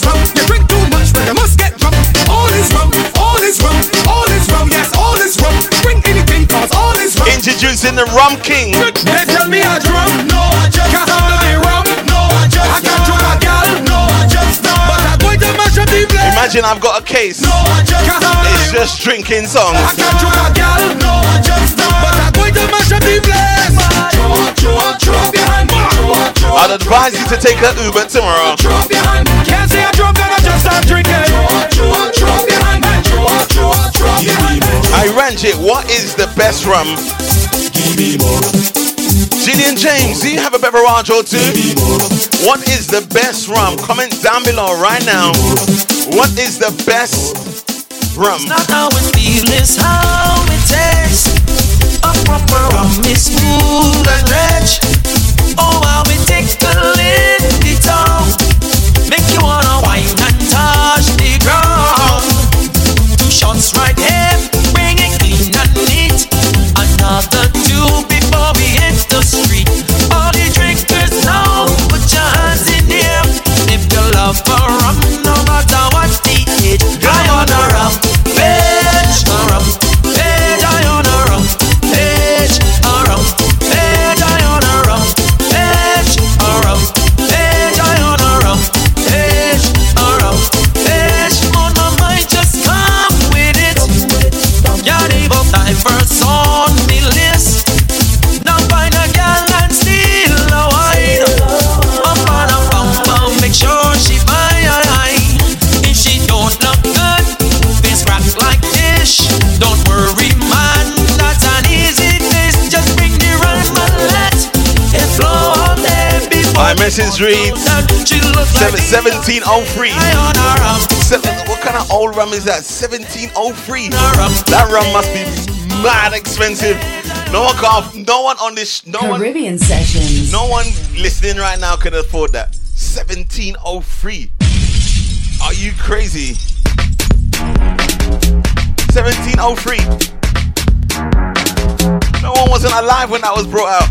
Speaker 12: all is rum.
Speaker 11: Introducing the Rum King.
Speaker 12: They tell me I drum, no, I just can't I rum, no, I just I can't drunk a gal, no, I just not. But I'm going to mash up the place.
Speaker 11: Imagine I've got a case.
Speaker 12: No, I just can't
Speaker 11: It's just drinking songs.
Speaker 12: I can't drunk a gal, no, I just not. But I'm going to mash up the place.
Speaker 11: I'd advise you to take an Uber tomorrow.
Speaker 12: Throw up your hand. Can't say I drunk and I just start drinking.
Speaker 11: I Ranjit, what is the best rum? Gillian James, do you have a beverage or two? What is the best rum? Comment down below right now. What is the best rum?
Speaker 20: Not how it feels, it's how it tastes. A proper rum is smooth and rich. Oh, how it in the tongue. Make you wanna before. My
Speaker 11: message reads
Speaker 20: She look like
Speaker 11: seven- 1703.
Speaker 20: eye on her rum.
Speaker 11: Seven, what kind of old rum is that? 1703. That rum must be mad expensive. No one can, no one on this, no one,
Speaker 1: Caribbean sessions.
Speaker 11: no one listening right now can afford that. 1703. Are you crazy? 1703. No one wasn't alive when that was brought out.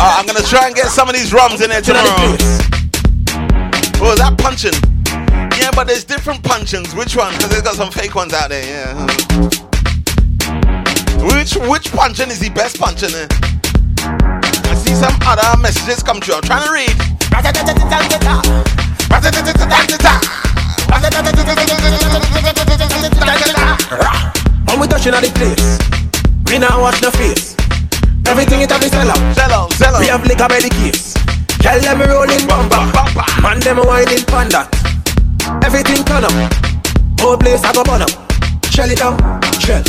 Speaker 11: Uh, I'm gonna try and get some of these rums in there tomorrow. Oh, is that puncheon? Yeah, but there's different puncheons. Which one? Because there's got some fake ones out there. Yeah. Which which puncheon is the best puncheon? Eh? I see some other messages come through. I'm trying to read.
Speaker 5: When we touching at the place, we now watch the face. Everything it have is sell out.
Speaker 11: Sell out, sell out.
Speaker 5: We have liquor by the case. Tell them rolling bumper. Man them whining pan that. Everything turn up. Whole place I go burn up. Shell it down, shell.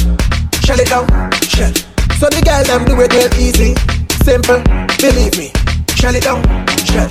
Speaker 5: Shell it down, shell. So the girl them do it real easy. Simple, believe me. Shell it down, shell.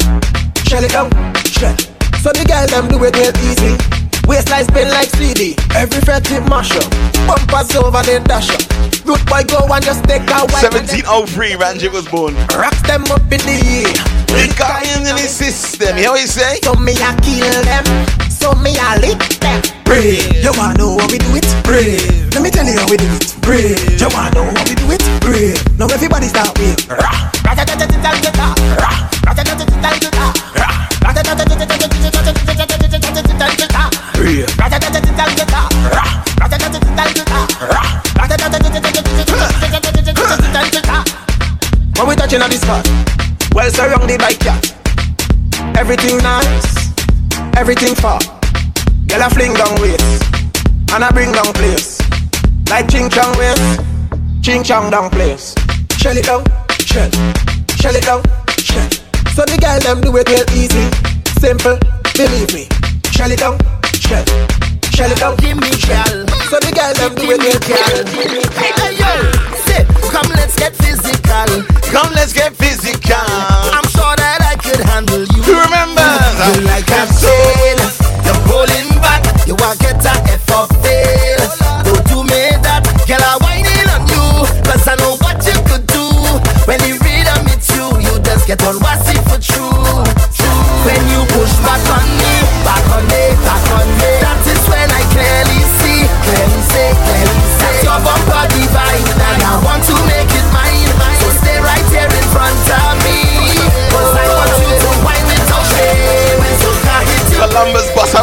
Speaker 5: Shell it down, shell. So the girl them do it real easy. Waistline spin like CD. Every fret it mash up. Bumpers over the dash up. Root boy go and just take a white.
Speaker 11: 1703, Ranjit was born.
Speaker 5: Rocks them up in the air.
Speaker 11: The guy in the system. You know what he say?
Speaker 5: So me a kill them. So me a lick them. Brave. You wanna know how we do it? Brave. Let me tell you how we do it. Brave. You wanna know how we do it? Brave. Now everybody start with. Brave. Touching on this spot, well surrounded by cat. Everything nice, everything far. Girl a fling down waist, and I bring down place. Like ching chong waist, ching chong down place. Shell it down, shell, shell it down, shell. So the girl them do it real easy, simple, believe me. Shell it down, shell, shell it down, give me shell. So the girl them do it real easy.
Speaker 10: Hey yo, come let's get physical.
Speaker 11: Come let's get physical.
Speaker 10: I'm sure that I could handle you.
Speaker 11: You remember?
Speaker 10: You like I've seen. You're pulling back. You want to get a F of fail. Don't do me that. Girl, I whining on you. Cause I know what you could do. When you read I meet you, you just get on what's it for true. True. When you push back on me,
Speaker 11: Matty, what you drinking, bro?
Speaker 10: When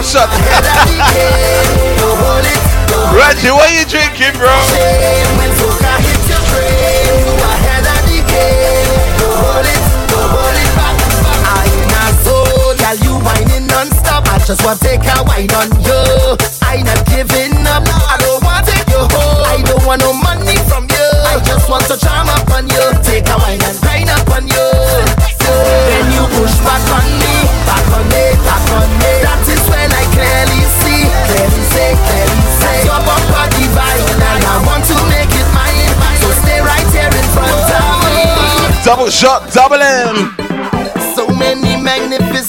Speaker 10: shut Reggie, what you drinking, bro? I just want take a wine on you. I not giving up. I don't want take you home. I don't want no money from you. I just want to charm up on you. Take a wine and grind up on you. Then you push back on me, back on me, back on me. That is clearly see, clearly say, clearly say. Your bumper divine, and I want to make it mine. So stay right here in front of me.
Speaker 11: Double shot, double M.
Speaker 10: So many magnificent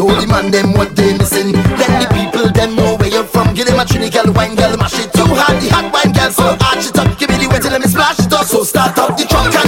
Speaker 10: Show the man them what they missing. Let the people them know where you're from. Give them a Trini gal, wine gal, mash it too hard. The hot wine gal, so arch it up. Give me the wet and let me splash it up. So start up the trunk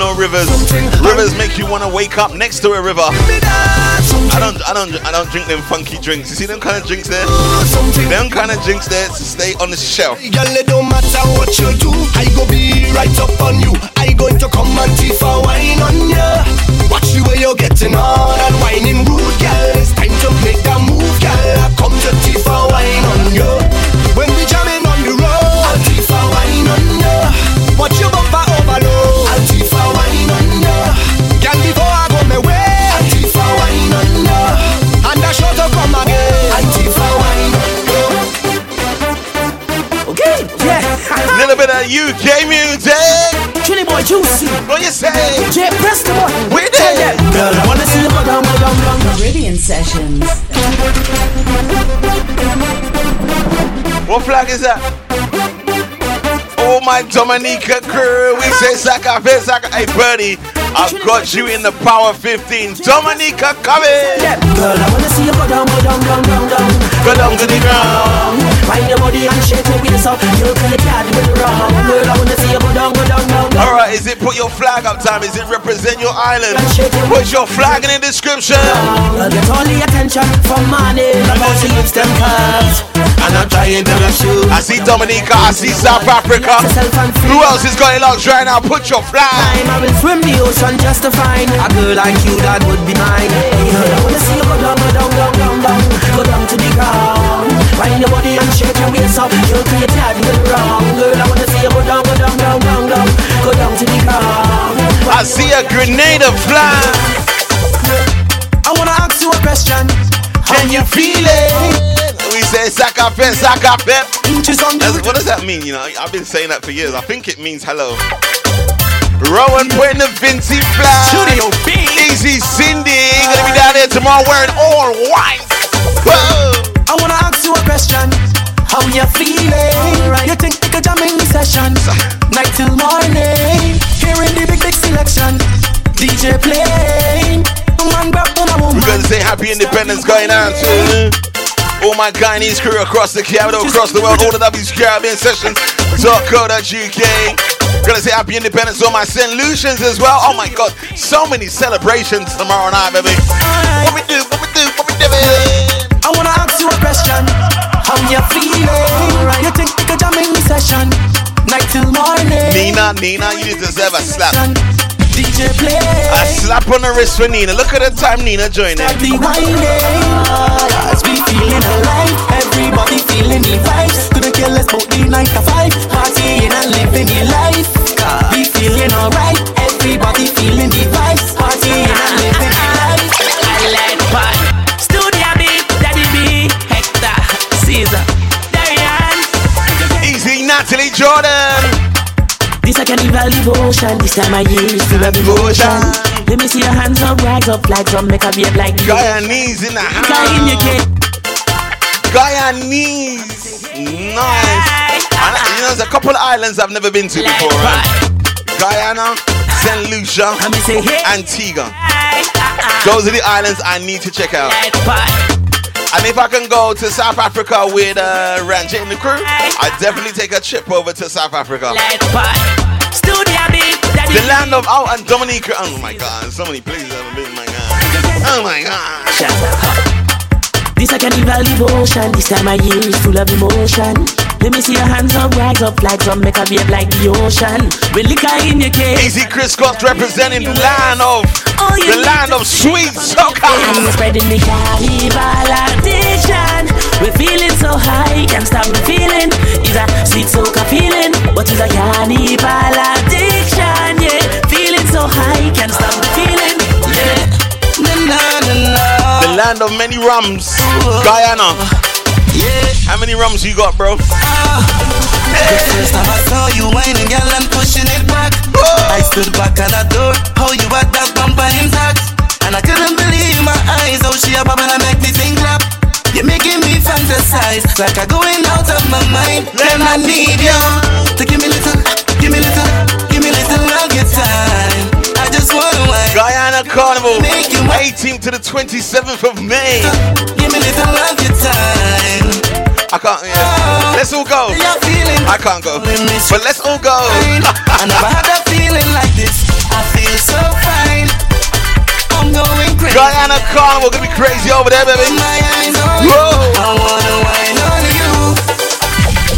Speaker 10: no
Speaker 11: rivers. Rivers make you wanna wake up next to a river. I don't I don't I don't drink them funky drinks. You see them kind of drinks there? Them kind of drinks there to stay on the shelf.
Speaker 10: Girl, it don't matter what you do. I go be right up on you. I going to come and Tifa wine on ya. Watch the way you're getting on and whining rude, girl. It's time to make that move, girl. Come to Tifa wine on ya.
Speaker 11: Little bit of UK music.
Speaker 5: Trini boy juicy.
Speaker 11: What you say?
Speaker 5: J press the boy.
Speaker 11: We did.
Speaker 5: Girl, I wanna see you go down, go down, down, down.
Speaker 1: Caribbean Sessions.
Speaker 11: What flag is that? Oh my Dominica crew, we say Saka Fe Saka. Hey Birdie, I've got you in the power 15. Dominica coming.
Speaker 5: Girl, I wanna see you go down, go down, down, down, down.
Speaker 11: Go down to the ground.
Speaker 5: Wind your body and shake your waist up. You can can't it wrong. Girl, I wanna see you go down, go down, down, down.
Speaker 11: Alright, is it put your flag up time? Is it represent your island? Put your flag in the description.
Speaker 5: I'll get all the attention from money. About she lips them cards.
Speaker 11: And I'm trying to rush you. I see Dominica, I see South Africa. Who else is going locked right now? Put your flag.
Speaker 5: I will swim the ocean just to find a girl like you that would be mine. Girl, I wanna see you go down, go down, down, down, down, go down to the ground. Wind your body and shake your waist up. You'll create that you wrong. Girl, I wanna see you go down, go down, down, down, down, go down to the ground.
Speaker 11: I see a Grenada flag.
Speaker 5: I wanna ask you a question.
Speaker 11: Can you feel it? We say Saka Pep, Saka Pep. That's- What does that mean? You know, I've been saying that for years. I think it means hello. Rowan putting the Vincy flag.
Speaker 5: Studio B.
Speaker 11: Easy Cindy. Gonna be down there tomorrow wearing all white. Whoa.
Speaker 5: I wanna ask you a question. How you feeling? You think you could jam in the session? Night till morning. Hearing the big, big selection. DJ playing. Man grab on a woman.
Speaker 11: We're gonna say happy independence going on to all my Guyanese crew across the capital, across the world, all the W's Caribbean sessions, .co.uk. Gonna say happy independence to all my St. Lucians as well. Oh my god, so many celebrations tomorrow night, baby. What we do, what we do, what we doing?
Speaker 5: I wanna ask you a question. How you feeling? You think you could jam in the session? Night till morning.
Speaker 11: Nina, Nina, you deserve a slap.
Speaker 10: DJ play.
Speaker 11: A slap on the wrist for Nina. Look at the time Nina joined in.
Speaker 10: Start rewinding. As we feeling alive, everybody feeling the vibes. Couldn't care less about the nine to five. Partying and a living the life. We feeling alright, everybody feeling the vibes. Partying and
Speaker 18: a
Speaker 11: living Natalie Jordan.
Speaker 18: This a carnival devotion. This time year is full of devotion. Let me see your hands up, rags up, flags up, make a wave like you.
Speaker 11: Guyanese in the house. Guyanese. Nice. And, you know, there's a couple islands I've never been to before, right? Guyana, St. Lucia, Antigua. Uh-uh. Those are the islands I need to check out. And if I can go to South Africa with uh, Ranjit and the crew, I definitely take a trip over to South Africa. The land of oh and Dominica. Oh my God, so many places I've been. My God. Oh my God.
Speaker 18: This a carnival devotion. This time of year is full of emotion. Let me see your hands up, rags up, flags up, make a wave like the ocean. With liquor in your case.
Speaker 11: Easy Chris Scott representing the land of
Speaker 18: Oh,
Speaker 11: the land of sweet soca.
Speaker 18: We're spreading the carnival addiction. We're feeling so high, can't stop the feeling. It's a sweet soca feeling, but it's a carnival addiction. Yeah, feeling so high, can't stop
Speaker 11: land of many rums, Guyana. How many rums you got, bro?
Speaker 10: The first time I saw you whining, girl, and pushing it back. Oh. I stood back
Speaker 11: 18th to the 27th of May.
Speaker 10: Give me little of your time.
Speaker 11: I can't, yeah. Oh, let's all go. I can't go. But let's all go.
Speaker 10: I never had a feeling like this. I feel so fine. I'm going crazy.
Speaker 11: Guyana Carnival gonna be crazy over there, baby.
Speaker 10: My eyes oh, on
Speaker 11: Whoa.
Speaker 10: I wanna wine on you.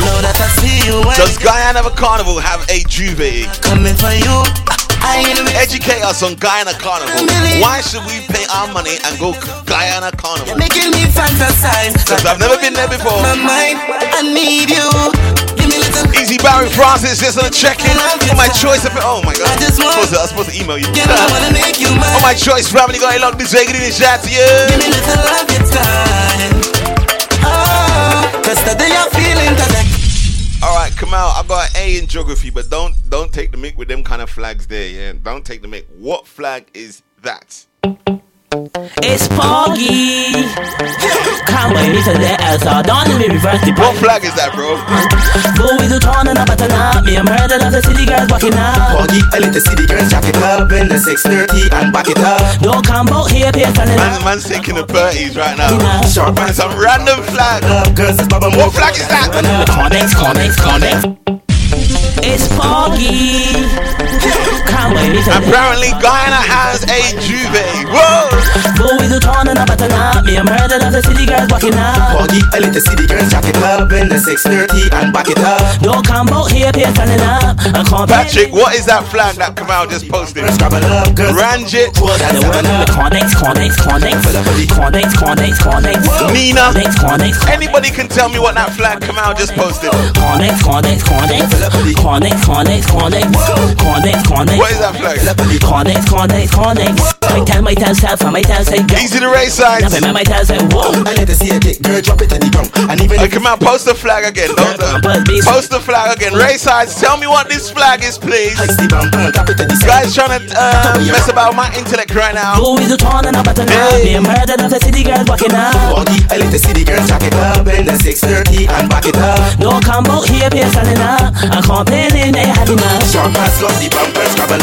Speaker 10: Know that I see you
Speaker 11: Does Guyana Carnival have a juve?
Speaker 10: coming for you. I ain't with
Speaker 11: Educate us on Guyana Carnival. Why should we pay our money and go Guyana Carnival?
Speaker 10: making me fantasize.
Speaker 11: Because I've never been there before.
Speaker 10: My mind, I need you. Give me little.
Speaker 11: Easy Barry Francis just on a check-in on my choice of Oh my god. I just want supposed to, I'm supposed to email you.
Speaker 10: Yeah, I make you mine.
Speaker 11: on my choice family got a lot this way, get in the chat to you.
Speaker 10: Give me little of your time. Oh, cause today I'm feeling today.
Speaker 11: Alright, come out. I got an A in geography, but don't don't take the mic with them kind of flags there, yeah. Don't take the mic. What flag is that?
Speaker 18: It's Foggy. Can't wait to the answer. Don't let me reverse the
Speaker 11: What flag is that, bro?
Speaker 18: Go with the tone and up at the. Me, I'm heard of the city girls walking out.
Speaker 10: Foggy, I let the city girls jack it up in the 630 and back it up.
Speaker 18: Don't come out here, pay for
Speaker 11: Man, man's taking the 30s right now.
Speaker 10: Sharp and
Speaker 11: Some random flag.
Speaker 10: Girls, it's Baba
Speaker 11: What flag is that?
Speaker 18: Connex, connex, connex. It's Foggy. Can't wait to
Speaker 11: Apparently, Guyana has a juve. Whoa!
Speaker 18: Go with the tone and up at the night. Me, I'm heard of the city girls walking out.
Speaker 10: Foggy, I let the city girls jack it up in the 630 and back it up.
Speaker 18: Don't come out here, pay for up. I can't
Speaker 11: Patrick, what is that flag that Kamal just posted? Ranjit.
Speaker 18: Connex, connex, connex. Connex, connex, connex.
Speaker 11: Nina.
Speaker 18: Connex, connex.
Speaker 11: Anybody can tell me what that flag Kamal just posted? What is that flag?
Speaker 18: Connex, connex, connex. My tell, my tell self, my tell say go.
Speaker 11: Easy to race sides.
Speaker 18: Now, my tell say whoa.
Speaker 10: I let the see a dick, girl, drop it to the ground. And even
Speaker 11: Hey, come on, post the flag again. Don't post the flag again. Race sides, tell me what this flag is, please. Guys trying to uh, mess about my intellect right now.
Speaker 18: Go with the tone and up at the night. Me, I'm heard of the city girls walking out.
Speaker 10: I let the city girls jack it up in the 630 and back it up.
Speaker 18: Don't come out here, pay for up. I'm complaining, they had enough.
Speaker 10: Sharp and slow, the bumper, scrabble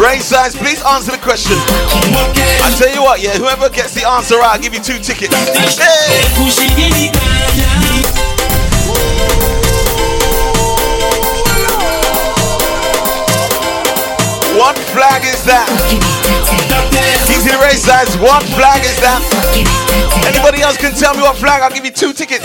Speaker 11: Race sides, please answer the question. I tell you what, yeah, whoever gets the answer right, I'll give you two tickets. Hey! What flag is that? Easy race sides, what flag is that? Anybody else can tell me what flag? I'll give you two tickets.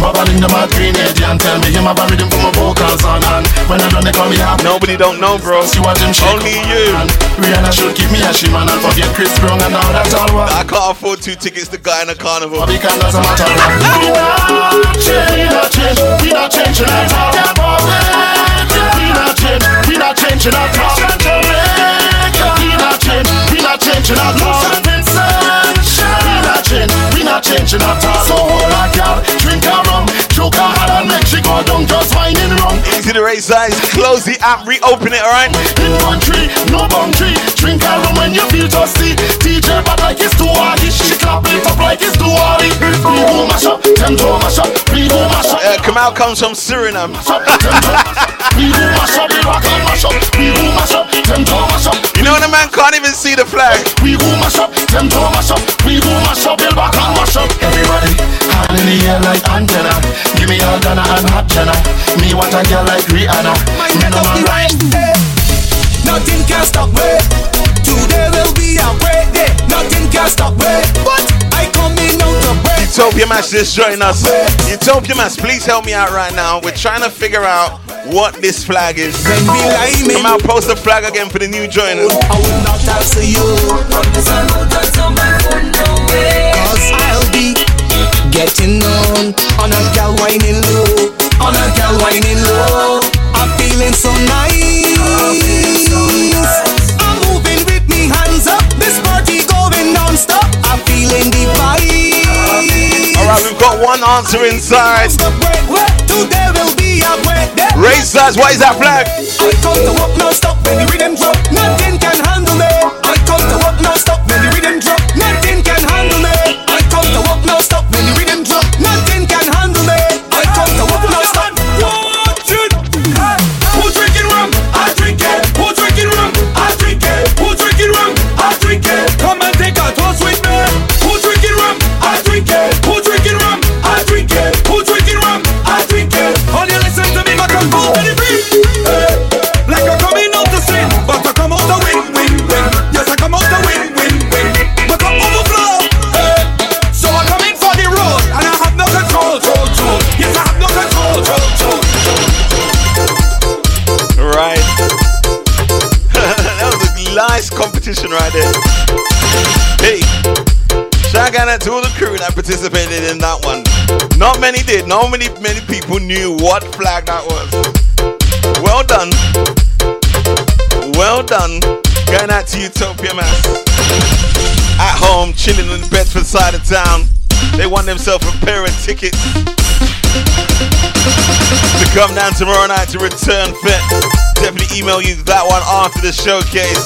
Speaker 17: Babbling them a green edge and tell me him a rhythm for my vocals on and when I done they call me happy.
Speaker 11: Nobody don't know, bro.
Speaker 17: See what them shake
Speaker 11: Only you.
Speaker 17: Rihanna should keep me a shimmer and forget Chris Brown and all that all what.
Speaker 11: I can't afford two tickets to Guyana carnival.
Speaker 17: Because doesn't matter. We not change, we not change, we not changing at all. We not change, we not changing at all. We not change, we not changing at all. We not change, we not changing at all. So hold a girl, drink a down just whining rum.
Speaker 11: Easy to raise size. Close the app, reopen it, alright?
Speaker 17: In country, no boundary. Drink a rum when you feel thirsty. DJ bad like it's too hard. She clap it up like it's too hard. We go mash up, them to mash up. We go mash up.
Speaker 11: Uh, Kamal comes from Suriname.
Speaker 17: We go mash up, we rock and mash up. We go mash up, them mash up.
Speaker 11: You know when a man can't even see the flag?
Speaker 17: We go mash up, them to mash up. We go mash up, build back and mash up. Everybody, hand in the air like antenna. Give me all Ghana and hot Jenna. Me want a girl like Rihanna. Me no man right.
Speaker 5: Nothing can stop me. Today will be a great day. Nothing can stop me. But I come in out to break.
Speaker 11: Utopia Mass just join us. Utopia Mass, please help me out right now. We're trying to figure out what this flag is. Come out, post the flag again for the new joiners.
Speaker 5: I will not answer you. Cause I'll be getting on on a gal whining low. On a gal whining low. I'm feeling so nice. I'm moving with me hands up. This party going non-stop. I'm feeling the vibe.
Speaker 11: Alright, we've got one answer inside.
Speaker 5: Today will be a great day.
Speaker 11: Raise size, what is that flag?
Speaker 5: I come to walk non-stop when the rhythm drop. Nothing
Speaker 11: participated in that one. Not many did. Not many many people knew what flag that was. Well done. Well done. Going out to Utopia Mass. At home, chilling in the Bedford side of town. They won themselves a pair of tickets to come down tomorrow night to Return Fete. Definitely email you that one after the showcase.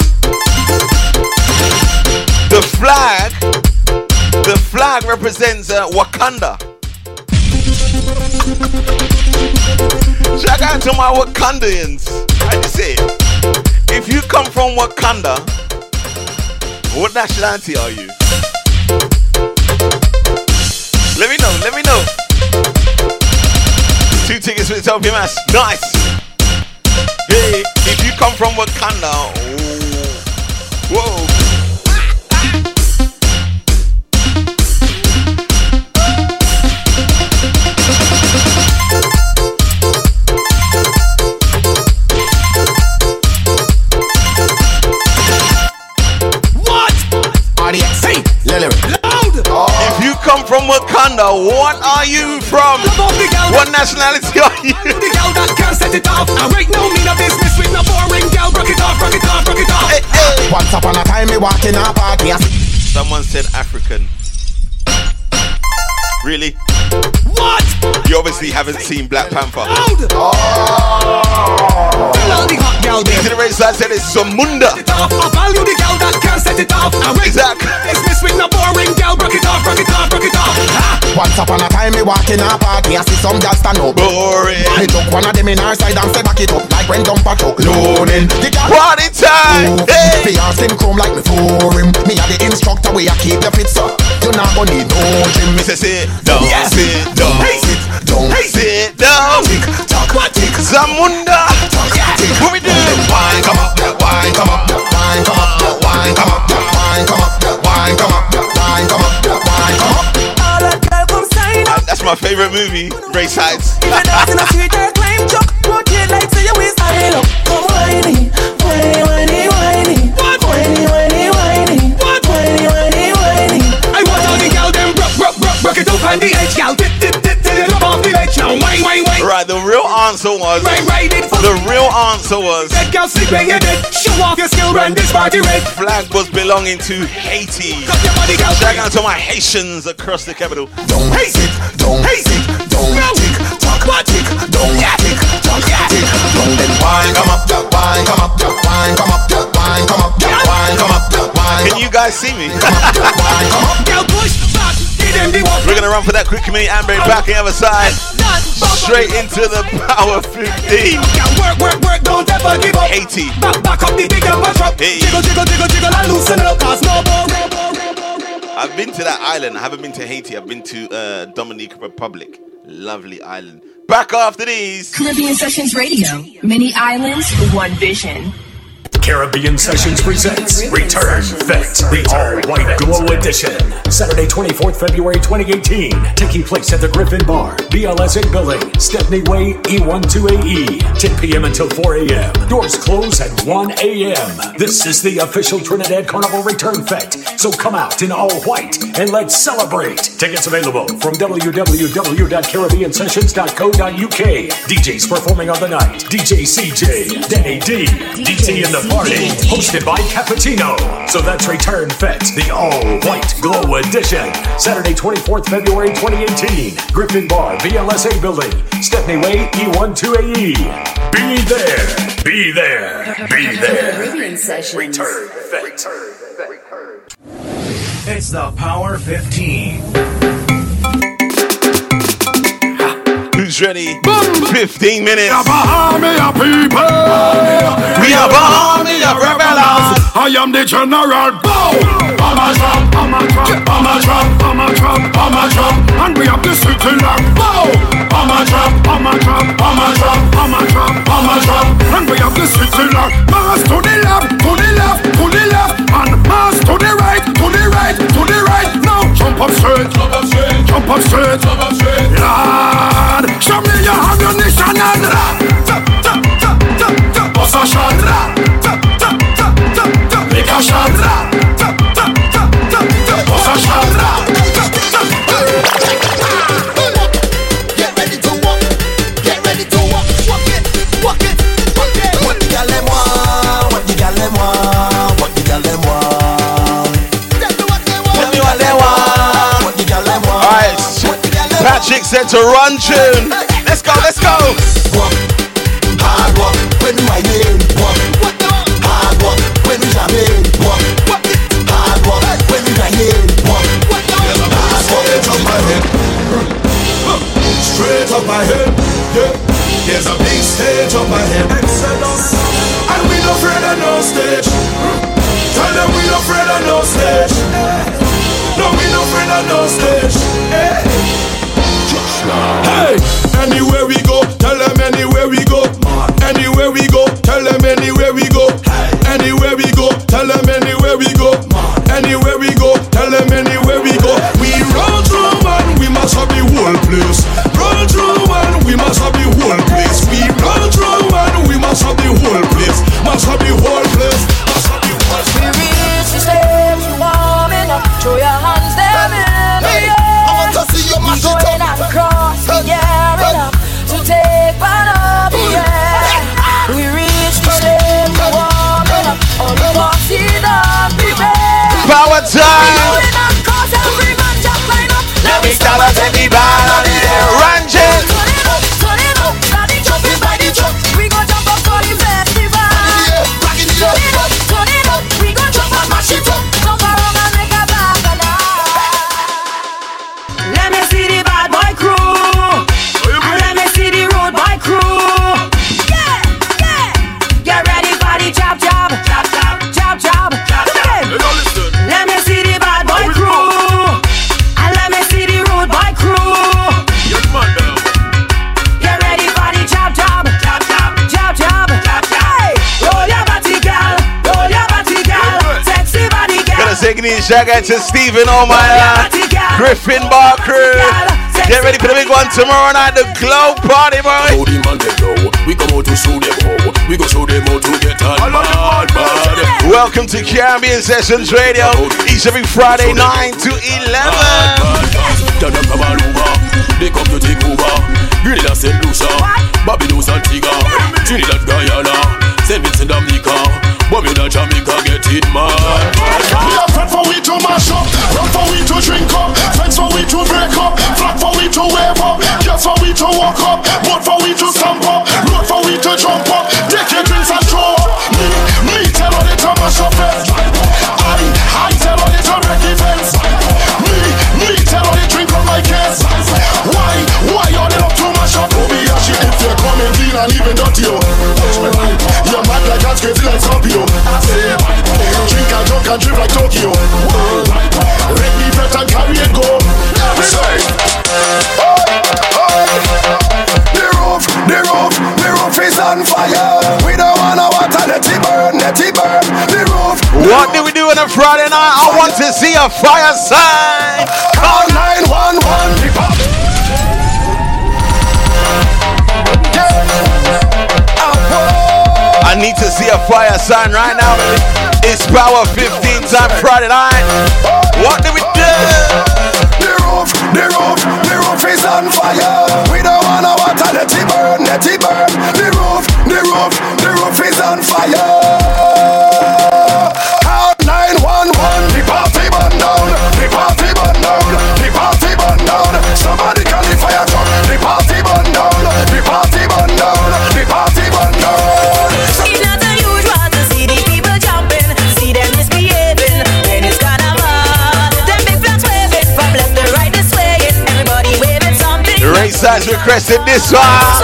Speaker 11: The flag, the flag represents uh, Wakanda. Shout out to my Wakandians. Do you say? If you come from Wakanda, what nationality are you? Let me know, let me know. Two tickets for the Utopia Mass. Nice. Hey, if you come from Wakanda, oh, whoa. Come from Wakanda, what are you from? What nationality are you?
Speaker 5: The gal that can't set it off. And right now, me no business with no boring gal. Rock it off, rock it off, rock it off.
Speaker 17: Once upon a time, me walk in a party. I
Speaker 11: Someone said African. Really?
Speaker 5: What?
Speaker 11: You obviously haven't seen Black Panther.
Speaker 5: Loud. All oh. the hot gal
Speaker 11: Easy to raise that said it's Zamunda.
Speaker 5: off. I value the gal that can't set it off. And right
Speaker 11: Exactly.
Speaker 5: now, business with no boring gal. Rock it off, rock it off, rock it off.
Speaker 17: Once upon a time, me
Speaker 8: walk in a park, me I see some girls stand up.
Speaker 11: Boring.
Speaker 8: Me took one of them in her side and say back it up like when dump a truck loading. The girl
Speaker 11: Party time.
Speaker 8: Hey. Fi ask him come like me for him. Me a the instructor where I keep the fit so you not gonna need no gym.
Speaker 11: Me say sit down,
Speaker 8: Yes.
Speaker 11: sit down,
Speaker 8: Hey.
Speaker 11: sit
Speaker 8: down, Don't
Speaker 11: sit down.
Speaker 8: tick tock, tick
Speaker 11: Zamunda.
Speaker 8: tick.
Speaker 11: What we do?
Speaker 8: Wine come up, wine come up, wine come up, wine come up, wine come up, wine come up, wine come up, wine come up.
Speaker 18: All that girl come sign up.
Speaker 11: That's my favorite movie, Race Heights.
Speaker 18: If you dance in a street, girl climb truck. Rotate like say you waist high up. Come
Speaker 21: it up on the edge, gal. Dip, dip, dip, till you off the ledge. Now wine, wine, wine.
Speaker 11: Right, the real answer was.
Speaker 21: Right, right, it
Speaker 11: The real answer was.
Speaker 21: That gal sleep when you dead. Show off your skill, run this party red.
Speaker 11: Flag was belonging to Haiti.
Speaker 21: Cut your body, gal.
Speaker 11: Shout out to my Haitians across the capital.
Speaker 8: Don't
Speaker 21: Hey.
Speaker 8: sit, don't
Speaker 21: Hey.
Speaker 8: sit, don't
Speaker 21: No.
Speaker 8: tick tock, tick, don't
Speaker 21: Yeah.
Speaker 8: tick tock,
Speaker 21: Yeah.
Speaker 8: tick, don't then wine come up, wine come up, wine come up, wine come up, wine come up, wine
Speaker 11: Can you guys see me?
Speaker 8: come up, wine come up.
Speaker 21: Gal [LAUGHS] push
Speaker 11: We're gonna run for that quick community and break back on the other side. Straight into the power 15.
Speaker 21: Work, work, work. Don't ever give up.
Speaker 11: Haiti.
Speaker 21: Back, back up the big and truck.
Speaker 11: Hey.
Speaker 21: Jiggle, jiggle, jiggle, jiggle, and loosen up. Cause no more, no more, no more, no more.
Speaker 11: I've been to that island. I haven't been to Haiti. I've been to uh, Dominican Republic. Lovely island. Back after these.
Speaker 22: Caribbean Sessions Radio. Many islands, one vision.
Speaker 23: Caribbean Sessions presents Return Fete, the all white glow edition. Saturday, 24th February 2018. Taking place at the Griffin Bar, BLS 8 Building, Stepney Way, E E12AE. 10 p.m. until 4 a.m. Doors close at 1 a.m. This is the official Trinidad Carnival Return Fete. So come out in all white and let's celebrate. Tickets available from www.caribbeansessions.co.uk. DJs performing on the night. DJ CJ, Danny D, DT in the party. Hosted by Cappuccino. So that's Return Fete, the all white glow edition. Saturday, 24th February 2018. Griffin Bar, VLSA Building, Stepney Way, E E12AE. Be there. Be there. Be there.
Speaker 1: Caribbean Sessions.
Speaker 23: Return Fete.
Speaker 24: It's the Power 15.
Speaker 11: Who's ready? 15 minutes.
Speaker 12: army of people.
Speaker 11: We an army of rebels.
Speaker 12: I am the general. Bow. I'm a trap. I'm a trap. I'm a trap. I'm a trap. I'm a trap. And we have the city lock. Bow. I'm a trap. I'm a trap. I'm a trap. I'm a trap. I'm a trap. And we have the city lock. Mass to the left. To the left. To the left. And mass to the right. To the right. To the right. Now jump up straight. Jump up straight. Jump up straight. Jump up straight. Lord, show me your ammunition and rap. Bust a shot. Make a shot.
Speaker 11: Patrick said to run tune. Let's go, let's go.
Speaker 10: Walk, hard walk when are in. Walk,
Speaker 25: What they want.
Speaker 10: hard walk when are in. Walk, hard walk when are in. Walk,
Speaker 25: What they want.
Speaker 10: hard walk.
Speaker 12: Straight up my head. Straight up my head. Yeah. There's a big stage up my head. And we no afraid of no stage. Tell them we no afraid of no stage. No, we no afraid of no stage. Hey,
Speaker 11: shout out to Stephen, oh my Griffin Bar crew. Get ready for the big one tomorrow night, the Glow Party, boy.
Speaker 26: Show them on the glow. We come to show them. We go show them to get on.
Speaker 11: Welcome to Caribbean Sessions Radio. Each every Friday, 9 to 11.
Speaker 26: They come to take over. Grenada, St. Lucia, Trinidad, Guyana, St. Vincent, Dominica. But in a Jamaica get it mad.
Speaker 12: We are friend for we to mash up, run for we to drink up, friends for we to break up, flag for we to wave up, girls for we to walk up, boat for we to stamp up, road for we to jump up. Take your drinks and throw up. Me, me tell all the to mash up it. I, I tell all the to break events. Me, me tell all the clean and even dirty, yo. You're mad like I'm crazy like Scorpio. Drink and drunk and drift like Tokyo. Red me and carry it go. Say.
Speaker 4: The roof, the roof, the roof is on fire. We don't wanna let it burn, let it burn. The roof.
Speaker 11: What do we do on a Friday night? I want to see a fire sign.
Speaker 4: Call 911.
Speaker 11: I need to see a fire sign right now. It's Power 15 time Friday night. What do we do?
Speaker 4: The roof, the roof, the roof is on fire. We don't wanna water, let it burn, let it burn. The roof, the roof, the roof is on fire. Out 911.
Speaker 11: mixage requested
Speaker 4: this one.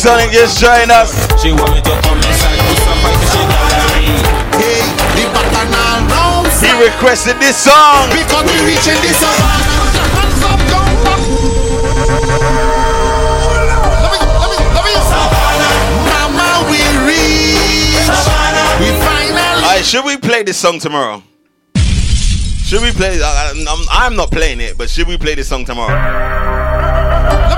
Speaker 11: Sonic just joined us.
Speaker 27: She want me to come inside
Speaker 11: He requested this song.
Speaker 12: Because we reaching this
Speaker 11: song. Should we play this song tomorrow? Should we play? I, I'm, I'm not playing it, but should we play this song tomorrow?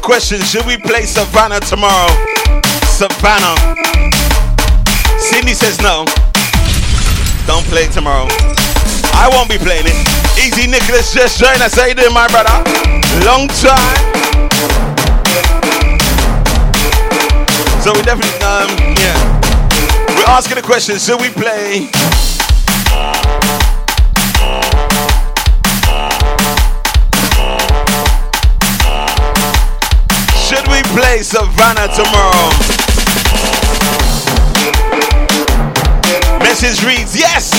Speaker 11: question Should we play Savannah tomorrow? Savannah. Cindy says no. Don't play tomorrow. I won't be playing it. Easy Nicholas just joined us. How you doing, my brother? Long time. So we definitely, um, yeah. We're asking the question, should we play? Play Savannah tomorrow? Message reads, yes!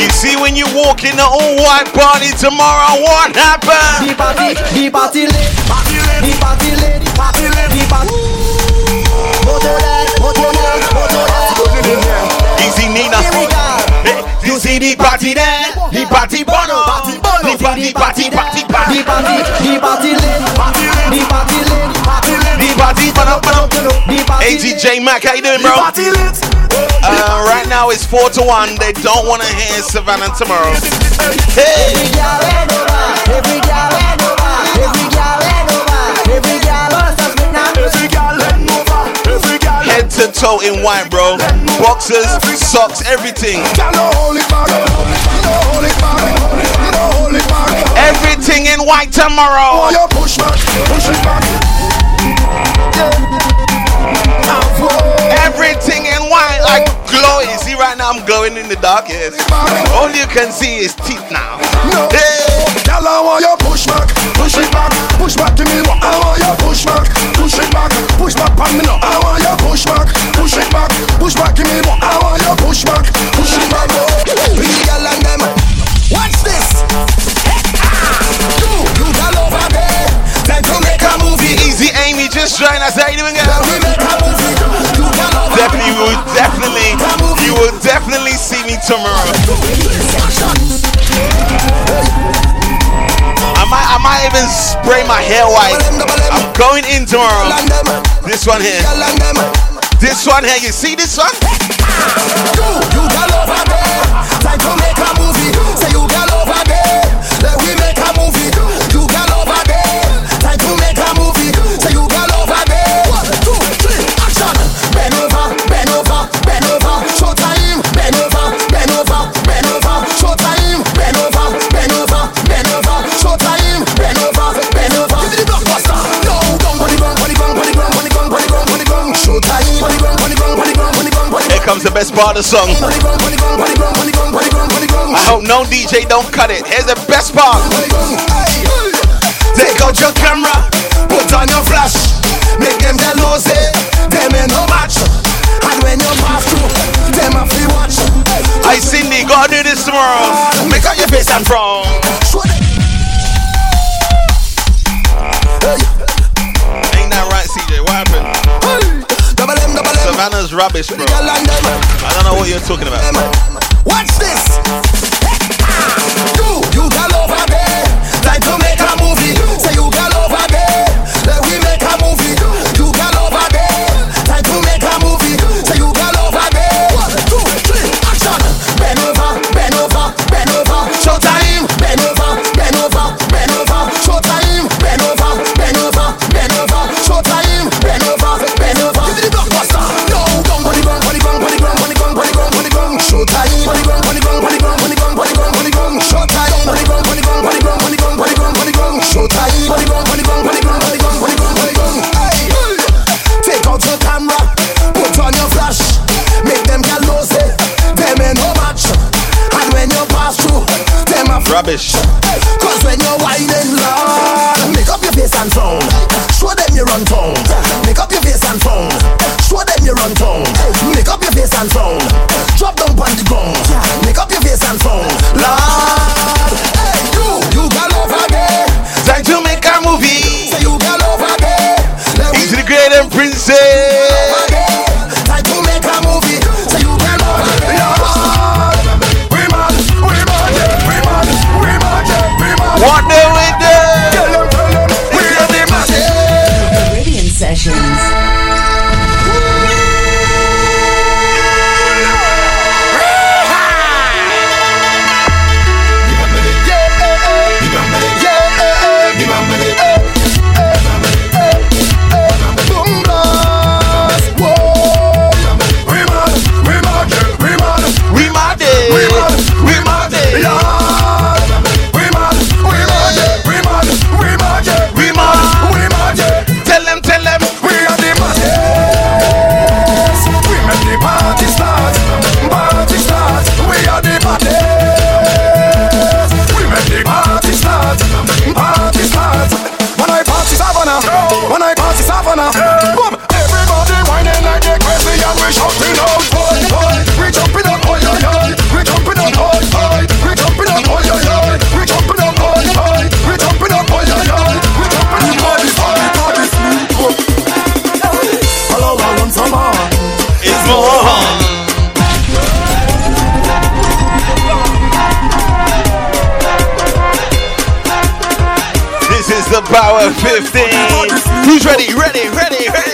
Speaker 11: You see when you walk in the all white party tomorrow, what happened?
Speaker 10: The party, the party lit, party lit, the party lit, party lit, the party. Motorhead, Motorhead, Motorhead.
Speaker 11: Easy Nina. You see the party there, the party bono, party bono, the party, party, party, party,
Speaker 10: The party, the party lit, party lit, the party lit, party lit,
Speaker 11: the party bono, bono.
Speaker 10: the party.
Speaker 11: ATJ Mac, how you doing, bro?
Speaker 10: The party lit.
Speaker 11: Uh, right now it's four to one. They don't want to hear Savannah tomorrow. Hey,
Speaker 10: Every girl head over, every girl head
Speaker 11: to toe in white, bro. Boxers, socks, everything. Everything in white tomorrow. I'm glowing in the dark. Yes. All you can see is teeth now. Hey.
Speaker 12: Girl, I want you push back, push it back, push back to me. I want you push back, push it back, push back on me now. I want you push back, push it back, push back to me. I want you push back, push it back. Bring the girl and them. Watch this. You, you girl over there. Time to make a movie.
Speaker 11: Easy Amy, just join us. How you doing, girl? Tomorrow. I might, I might even spray my hair white. I'm going in tomorrow. This one here. This one here. You see this one? Here comes the best part of the song. I hope no DJ don't cut it. Here's the best part.
Speaker 12: Take out your camera, put on your flash, make them tell nosy, eh? them ain't no match. And when you pass through, them a free watch.
Speaker 11: I Cindy, gotta do this tomorrow.
Speaker 12: Make out your face and
Speaker 11: from. Rubbish, bro.
Speaker 12: Girl and them.
Speaker 11: I don't know what you're talking about.
Speaker 12: Watch this. You, you Rubbish. Power 15. Who's ready? Ready, ready, ready.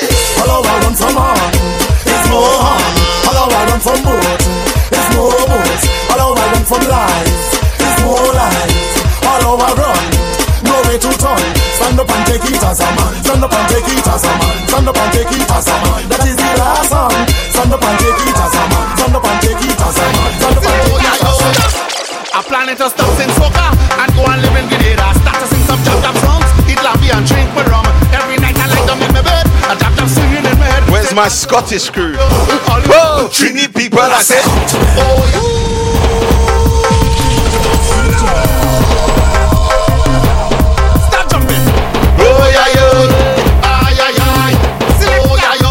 Speaker 17: My head.
Speaker 12: Where's my Scottish crew? Whoa, Trini people, I said.
Speaker 17: Stop jumping.
Speaker 12: Oh, yeah, yeah.
Speaker 17: Ay, ay, ay. Oh, yeah, yo.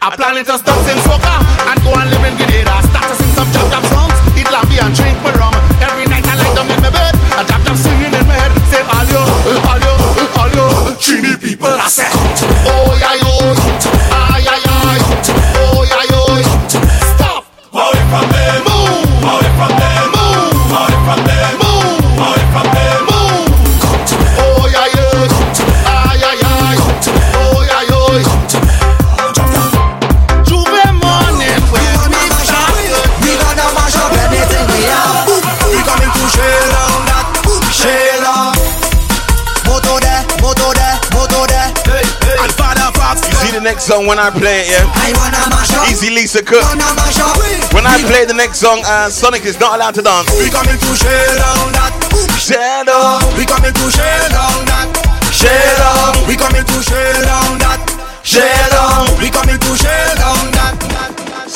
Speaker 17: I'm planning to stop sing soca and go and live in Grenada. Start to sing some jump jump songs, eat lambi and drink my rum. Every night I lie down in my bed, I jump jump singing in my head. Say all yo, all yo, all yo. Trini people, I said. Oh,
Speaker 12: song when I play it, yeah?
Speaker 10: I wanna mash up.
Speaker 12: Easy Lisa Cook.
Speaker 10: Wanna mash up.
Speaker 12: When I play the next song, uh, Sonic is not allowed to dance.
Speaker 10: We coming to share down that.
Speaker 12: Shadow.
Speaker 10: We coming to share down that. Share down. We coming to share down that. Share down. We coming to share down.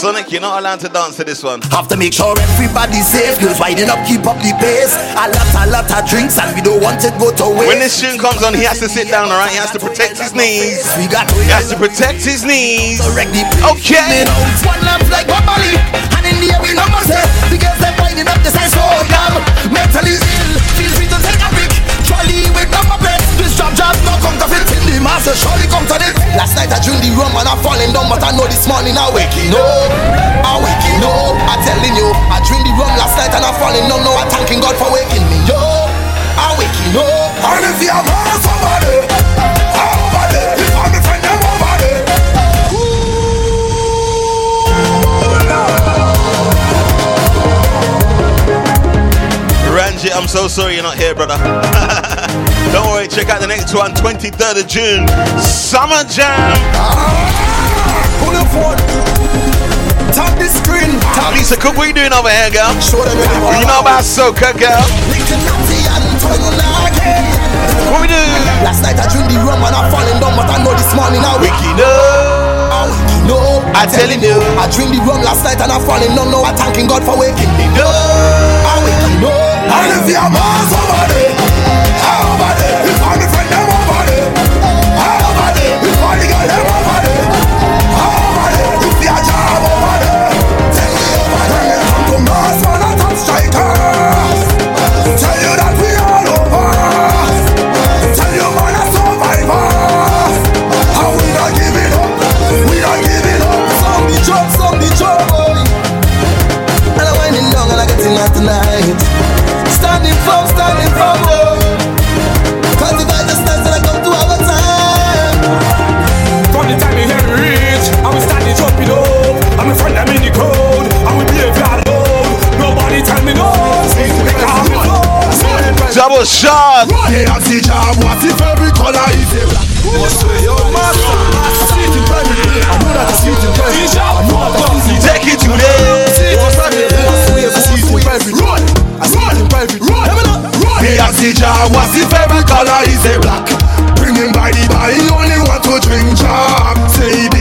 Speaker 12: Sonic, you're not allowed to dance to this one.
Speaker 10: Have to make sure everybody's safe. Girls winding up, keep up the pace. A lot, a lot of drinks, and we don't want it go to waste.
Speaker 12: When this tune comes on, he has to sit down, alright? He has to protect his knees.
Speaker 10: we got
Speaker 12: He has to protect his knees. Okay.
Speaker 10: One lamp like Bobali, and in the air we know say the girls they winding up the size so damn mentally ill. Feel free to take a pic. Trolley with number plate. This job job no counterfeit in the master. Surely come to it. Last night I drink the rum and I'm falling down, but I know this morning I waking up. I waking up. I'm telling you, I drink the rum last night and I'm falling down. Now I'm thanking God for waking me up. I waking up. And if you have somebody, somebody, if I'm friend, I'm over there.
Speaker 12: Ranjit, I'm so sorry you're not here, brother. [LAUGHS] Don't worry, check out the next one, 23rd of June. Summer Jam.
Speaker 10: Pull your phone.
Speaker 12: Tap the screen. Tap
Speaker 11: Lisa Cook, what you doing over here, girl?
Speaker 12: Show them.
Speaker 11: You know about soca, girl? What we do?
Speaker 10: Last night I drink the rum and I falling down, but I know this morning I wake
Speaker 11: Wiki no.
Speaker 10: No,
Speaker 11: I telling you.
Speaker 10: I drink the rum last night and I falling down. Now I thanking God for waking me up. I waking up.
Speaker 12: And if you're Mars over there,
Speaker 28: love.
Speaker 11: Double shot.
Speaker 12: They ask the job, what if every color is a black? Must say, yo, master. I see it in private. I know that I see it in private. I know that I see it in
Speaker 11: Take it to them.
Speaker 12: What's that? I see it in private. Run, I see it in private. Run, They ask the job, what if every color is a black? Bring him by the he only want to drink job. Say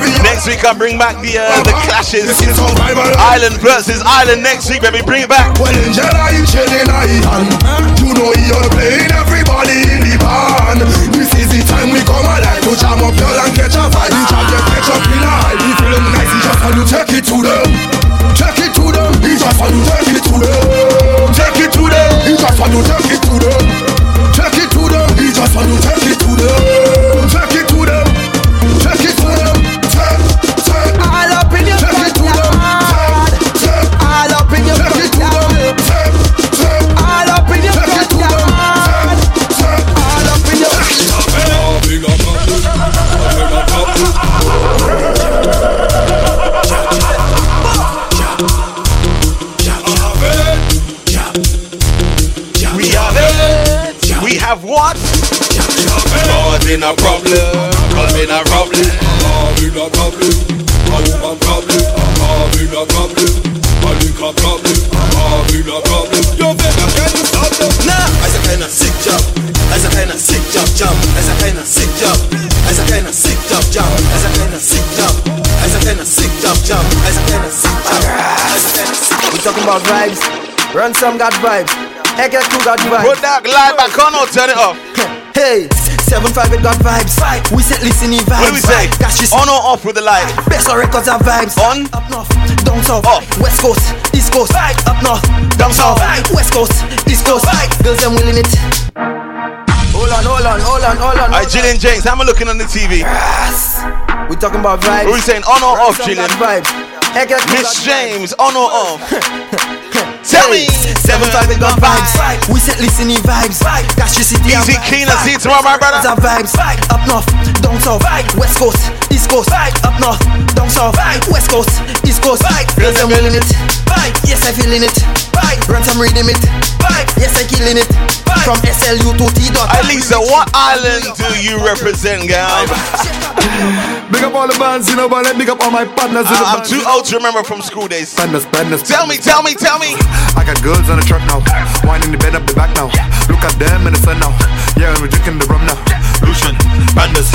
Speaker 11: Next week I bring back the uh, the clashes.
Speaker 12: Is survival.
Speaker 11: Island versus Island next week, baby. Bring it back.
Speaker 12: Well, Jedi, chilling I hand. You know all playing everybody in the band. This is the time we come alive to jam up girl and catch a vibe. Each of them catch up in a high.
Speaker 29: Sick.
Speaker 10: We talking about vibes. Ransom got vibes. Eke two got vibes.
Speaker 11: Put that light back on or turn it off. [LAUGHS]
Speaker 10: Hey, seven five it got vibes. We said listening vibes.
Speaker 11: What do we say?
Speaker 10: That's
Speaker 11: On or off with the light?
Speaker 10: best of records have vibes.
Speaker 11: On.
Speaker 10: Up north, down south,
Speaker 11: Off.
Speaker 10: west coast, east coast, up north,
Speaker 11: Down south.
Speaker 10: west coast, east coast. Girls them willing it. Hold on, hold on, hold on, hold on.
Speaker 11: Alright, Jillian James, how am I looking on the TV?
Speaker 10: Yes. We talking about vibes.
Speaker 11: What are we saying? On or off,
Speaker 10: Ransom got
Speaker 11: Jillian?
Speaker 10: vibes.
Speaker 11: Miss James, on or off? [LAUGHS] Tell me.
Speaker 10: Seven five it got vibes. We said listening vibes. Cash your city
Speaker 11: Easy
Speaker 10: vibes.
Speaker 11: keen, I see you tomorrow, my brother.
Speaker 10: Have vibes. Up north, down south, west coast, east coast. Up north, down south, west coast, east coast. Girls I'm feeling it. Yes I feeling it. Ransom reading it. Yes I killing it. From SLU to T dot.
Speaker 11: Hey, Lisa, what island do you represent, girl? [LAUGHS]
Speaker 30: Big up all the bands, you know, but let big up all my partners in the
Speaker 11: I- I'm too old to remember from school days.
Speaker 30: Badness, badness.
Speaker 11: Tell me, tell me, tell me.
Speaker 30: I got girls on the truck now. Wine in the bed, up the back now. Look at them in the sun now. Yeah, and we're drinking the rum now. Lucian, badness,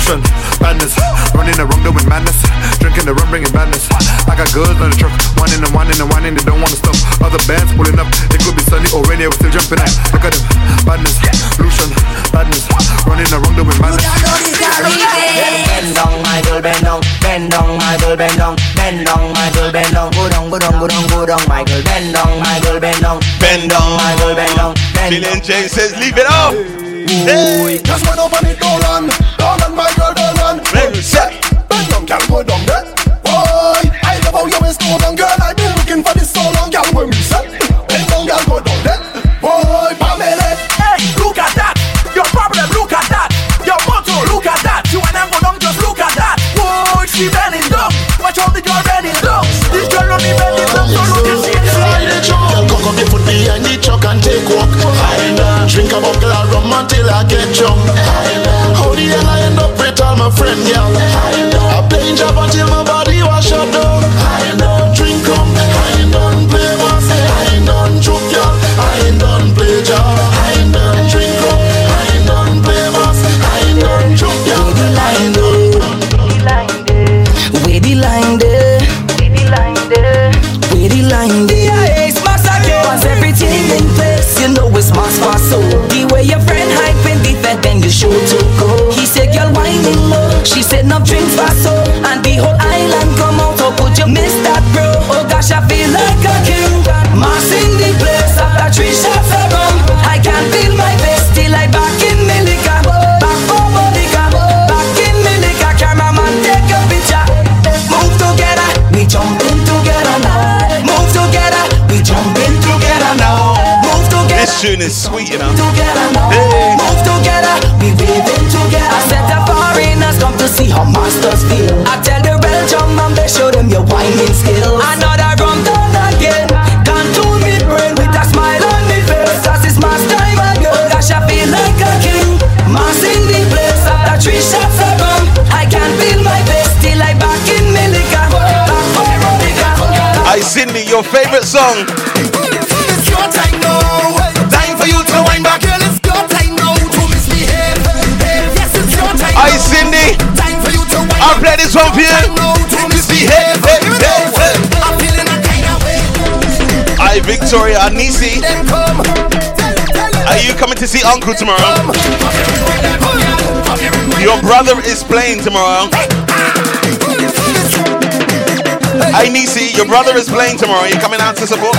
Speaker 30: Lucian, badness. Running the around doing madness. Drinking the rum, bringing badness. I got girls on the truck. Whining and whining and whining, they don't wanna stop. Other bands pulling up. It could be sunny or rainy, we're still jumping out. Look at them, badness, Lucian, badness. Running around doing madness.
Speaker 31: Bend down, my girl, bend down, bend down, my girl, bend down, bend down, my girl, bend down, go down, go down, go down, go down, my girl, bend down, my girl, bend down,
Speaker 11: Bend down.
Speaker 31: my girl, bend down, bend down.
Speaker 11: Jillian James says, leave it off. Hey.
Speaker 12: Just run up on it, don't run. Don't my girl, don't run.
Speaker 11: Ready, set.
Speaker 12: Bend down, girl, go down there. Boy, I love how you waist go down, girl. I've been looking for this so long, girl. When we set, a buckle of rum until I get
Speaker 28: drunk. How the hell I end up with all my friend, girl? I playing job until my She said, "No drinks for so, and the whole island come out. Oh, could you miss that, bro? Oh gosh, I feel like a king.
Speaker 32: Massing the place after three shots around. I can feel my face till I back in Milica, back for Monica, back in Milica. Cameraman, take a picture. Move together, we jumping together now. Move together, we jumping together now. Move. This
Speaker 11: tune is sweet you know.
Speaker 18: Hey. Move together, we weaving together come to see how masters feel. I tell the Belgium man they show them your whining skills. Another rum done again. Can't do me brain with a smile on me face. As it's my time again. Gosh, I feel like a king. Massing the place after three shots of rum. I can feel my face till I back in Millica. Back for.
Speaker 11: I Cindy, your favorite song.
Speaker 5: A kind of way.
Speaker 11: I Victoria.
Speaker 5: Then.
Speaker 11: Are you coming to see Uncle tomorrow? Your brother is playing tomorrow. Hey Nisi, your brother is playing tomorrow. You coming out to support?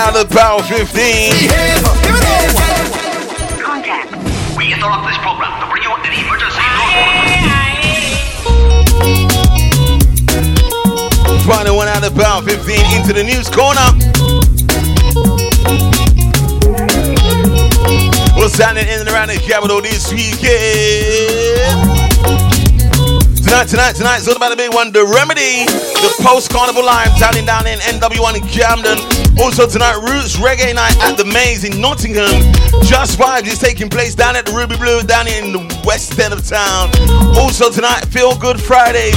Speaker 11: Out of Power 15.
Speaker 33: Contact. We interrupt this program to bring you an emergency
Speaker 11: Final one out of Power 15 into the news corner. What's happening in and around the capital this weekend? Tonight, tonight, tonight, it's all about the big one, The Remedy, the post carnival live tallying down in NW1 in Camden. Also tonight, Roots Reggae Night at the Maze in Nottingham. Just Vibes is taking place down at the Ruby Blue down in the west end of town. Also tonight, Feel Good Fridays,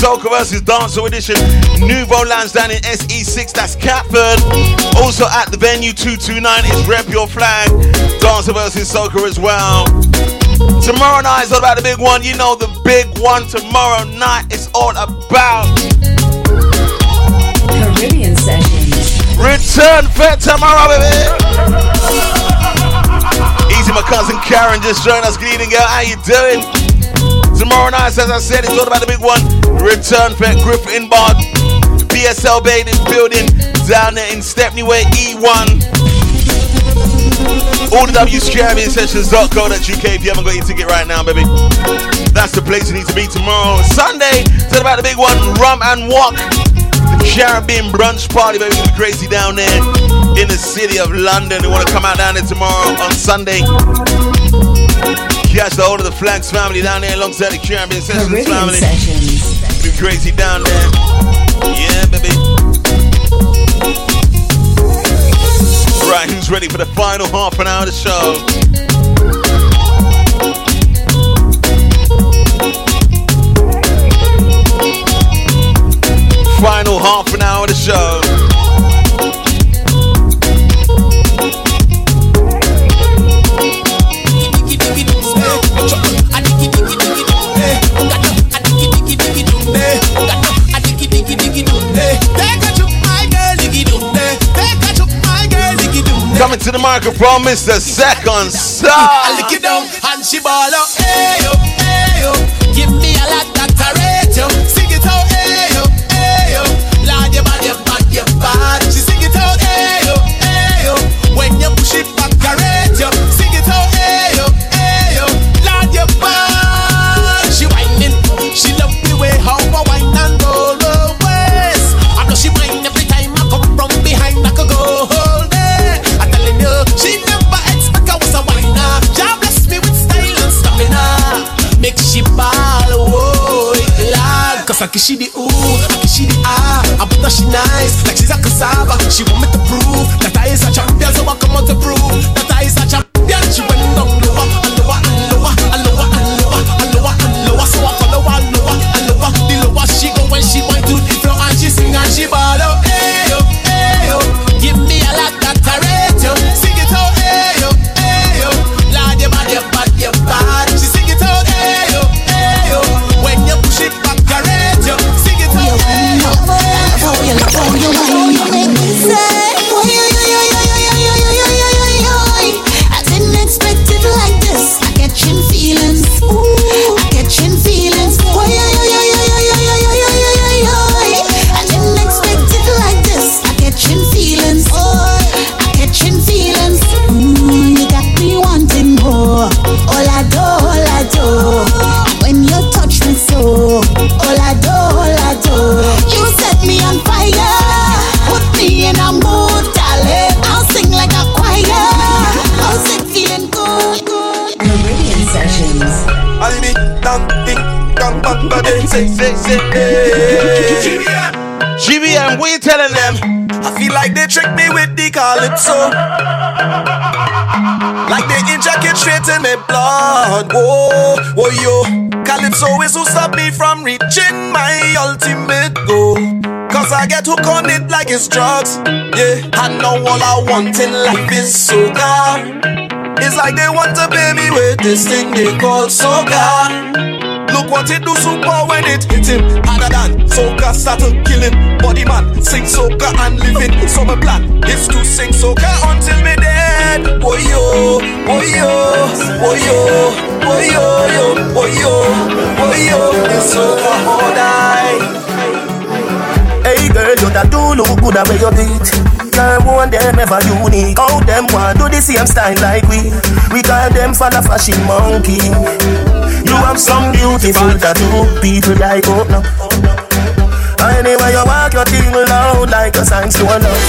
Speaker 11: Soca versus Dancer Edition, Nouveau Lands down in SE6, that's Catford. Also at the venue 229 is Rep Your Flag, Dancer versus Soca as well. Tomorrow night is all about the big one. You know the big one tomorrow night is all about
Speaker 1: Caribbean.
Speaker 11: Return Fete tomorrow, baby. Easy, my cousin Karen just joined us. Good evening, girl. How you doing? Tomorrow night, as I said, it's all about the big one. Return Fete Griffin Bar. PSL Bathing Building down there in Stepney Way E1. All the WScarabinSessions.co.uk if you haven't got your ticket right now, baby. That's the place you need to be tomorrow. Sunday, it's all about the big one, Rum and Walk. Caribbean brunch party, baby. It's crazy down there in the city of London. They want to come out down there tomorrow on Sunday. Catch the whole of the Flags family down there alongside the Caribbean Sessions
Speaker 1: Caribbean
Speaker 11: family.
Speaker 1: Sessions.
Speaker 11: Be crazy down there. Yeah, baby. Right, who's ready for the final half an hour of the show? Coming to the microphone, Mr. Second Star.
Speaker 5: I lick it down and she ball out. Hey yo, hey yo, she
Speaker 14: nice, like she's a cassava. She want me to prove that I is a champion, so I come out to prove
Speaker 34: like
Speaker 14: they trick me with the calypso. Like they inject it straight in my blood. Whoa, whoa, yo. Calypso is who stop me from reaching my ultimate goal. Cause I get hooked on it like it's drugs. Yeah, I know all I want in life is soca. It's like they want to pay me with this thing they call soca. Look what it do super when it hit him Harder than soca start to kill him Body man, sing soca and So my plan is to sing soca until me dead Boy yo, boy yo, boy yo, boy yo, yo, boy yo, boy yo It's soca or die
Speaker 5: Hey girl, you that do look good at where you beat. Girl, one them ever unique. How them want do the same style like we? We call them for the fashion monkey. You have some beautiful tattoo, people like oh no. Anyway, you walk your thing loud like a sign to love.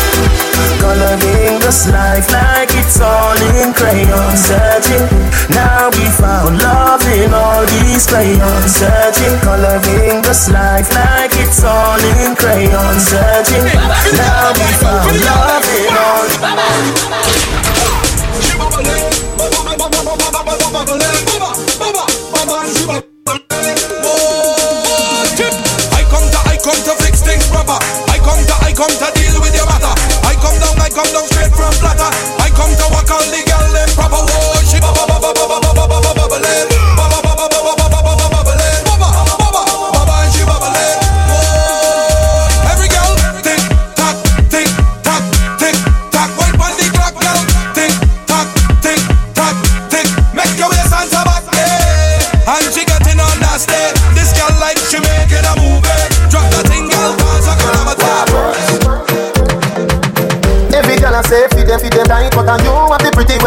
Speaker 5: Coloring this life like it's all in crayon. Searching, now we found love in all these crayons. Searching, coloring this life like it's all in crayon. Searching, now we found love in all.
Speaker 12: come down straight.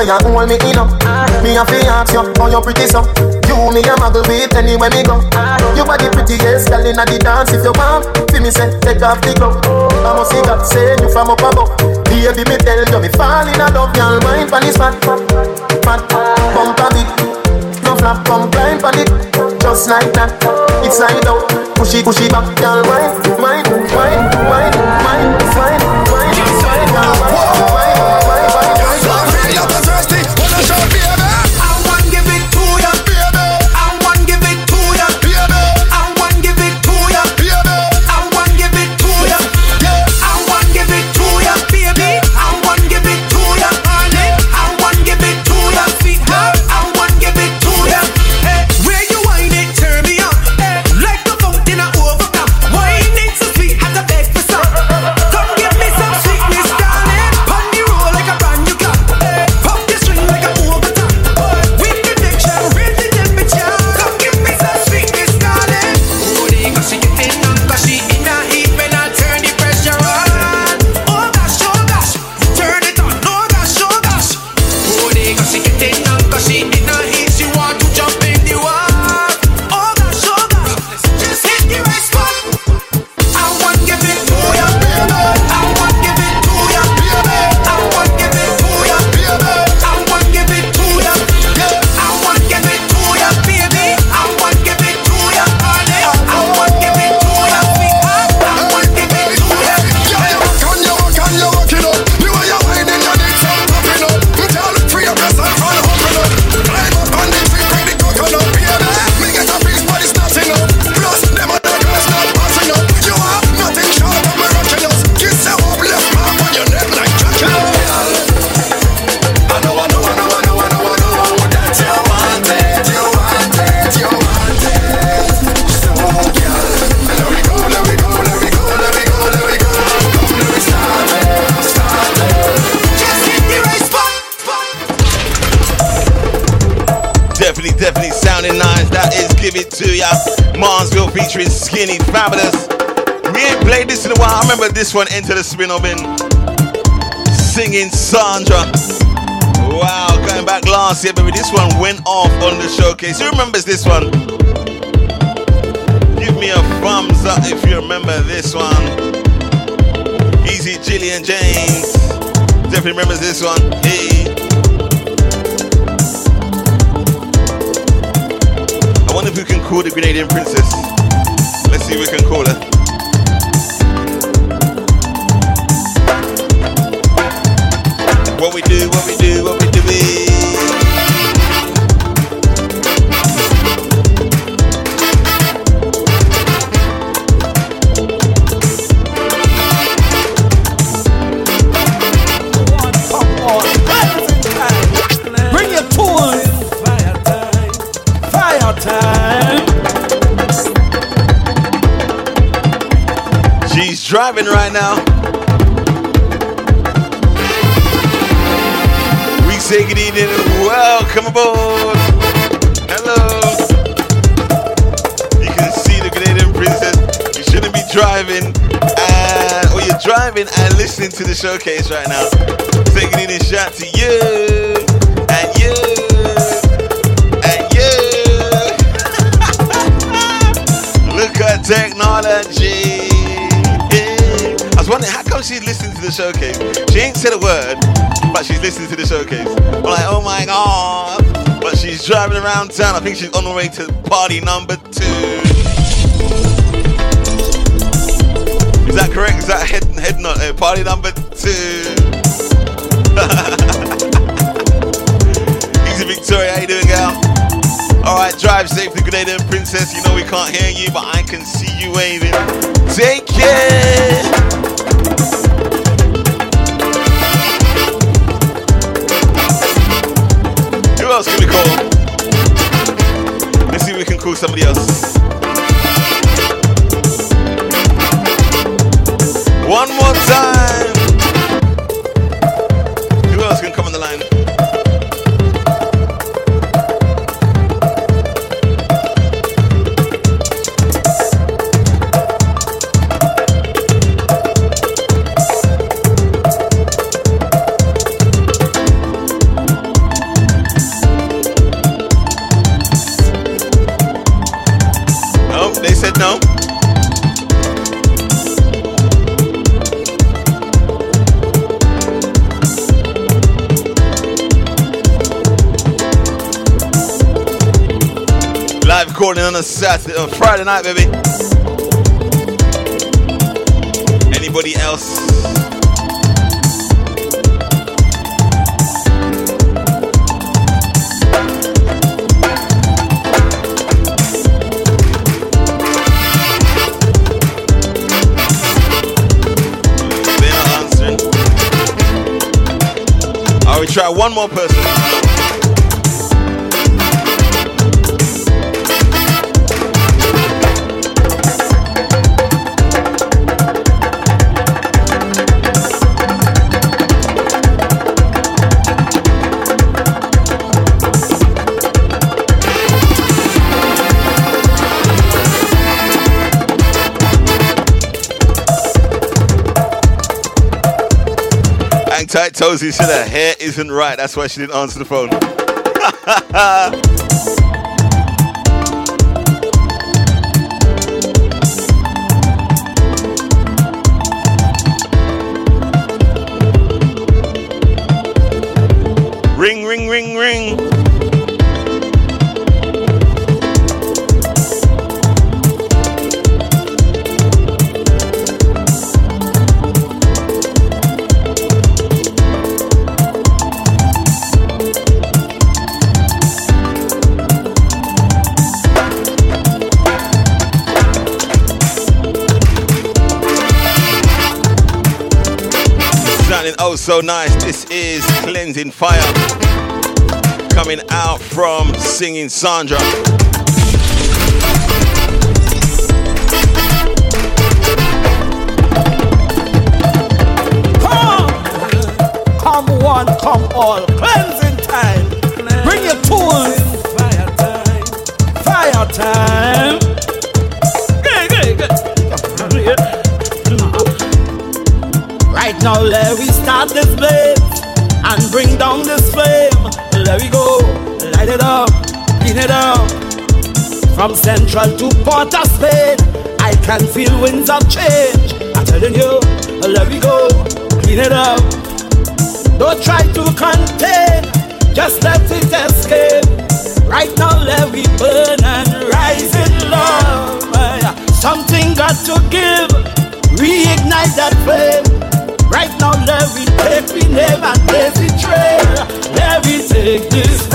Speaker 12: The
Speaker 5: you hold me in up. Me a fi ask you, how you pretty so. You me a muggle with anywhere me go. You are the prettiest girl inna the dance If you want, fi me say, take off the glove. I must see God say you from up above. Baby me tell you me fall in love Y'all mind pon this fat, fat, bump a bit. No flap, come climb pon it Just like that, it's slide out Push it, push it back,
Speaker 11: Enter the Singing Sandra. Wow, going back last year, baby. This one went off on the showcase. Who remembers this one? Give me a thumbs up if you remember this one. Easy Jillian James. Definitely remembers this one. Hey. I wonder if we can call the Grenadian Princess. Driving right now. We say good evening and welcome aboard. Hello. You can see the Canadian princess. You shouldn't be driving and or you're driving and listening to the showcase right now. Say good evening shout to you and you [LAUGHS] technology. She's listening to the showcase. She ain't said a word, but she's listening to the showcase. I'm like, oh my god. But she's driving around town. I think she's on the way to party number two. Is that correct? Is that head head nut? Uh, party number two. [LAUGHS] Easy Victoria, how you doing, gal? Alright, drive safely, Grenadian Princess. You know we can't hear you, but I can see you waving. Take care. Call somebody else. One more time. On a Saturday, on Friday night, baby. Anybody else? Not answering. Alright, we try one more person. Tight, Tozy said her hair isn't right. That's why she didn't answer the phone. [LAUGHS] so nice. This is Cleansing Fire coming out from Singing Sandra.
Speaker 21: Come, come one, come all. Cleansing time. Bring your tools.
Speaker 35: Fire time. Fire time. Now let we start this blaze and bring down this flame. Let we go, light it up, clean it up. From Central to Port of Spain, I can feel winds of change. I'm telling you, let we go, clean it up. Don't try to contain, just let it escape. Right now, let we burn and rise in love. Something got to give, reignite that flame. Right now, let me take
Speaker 5: me, never take the
Speaker 10: trail. Let me take this.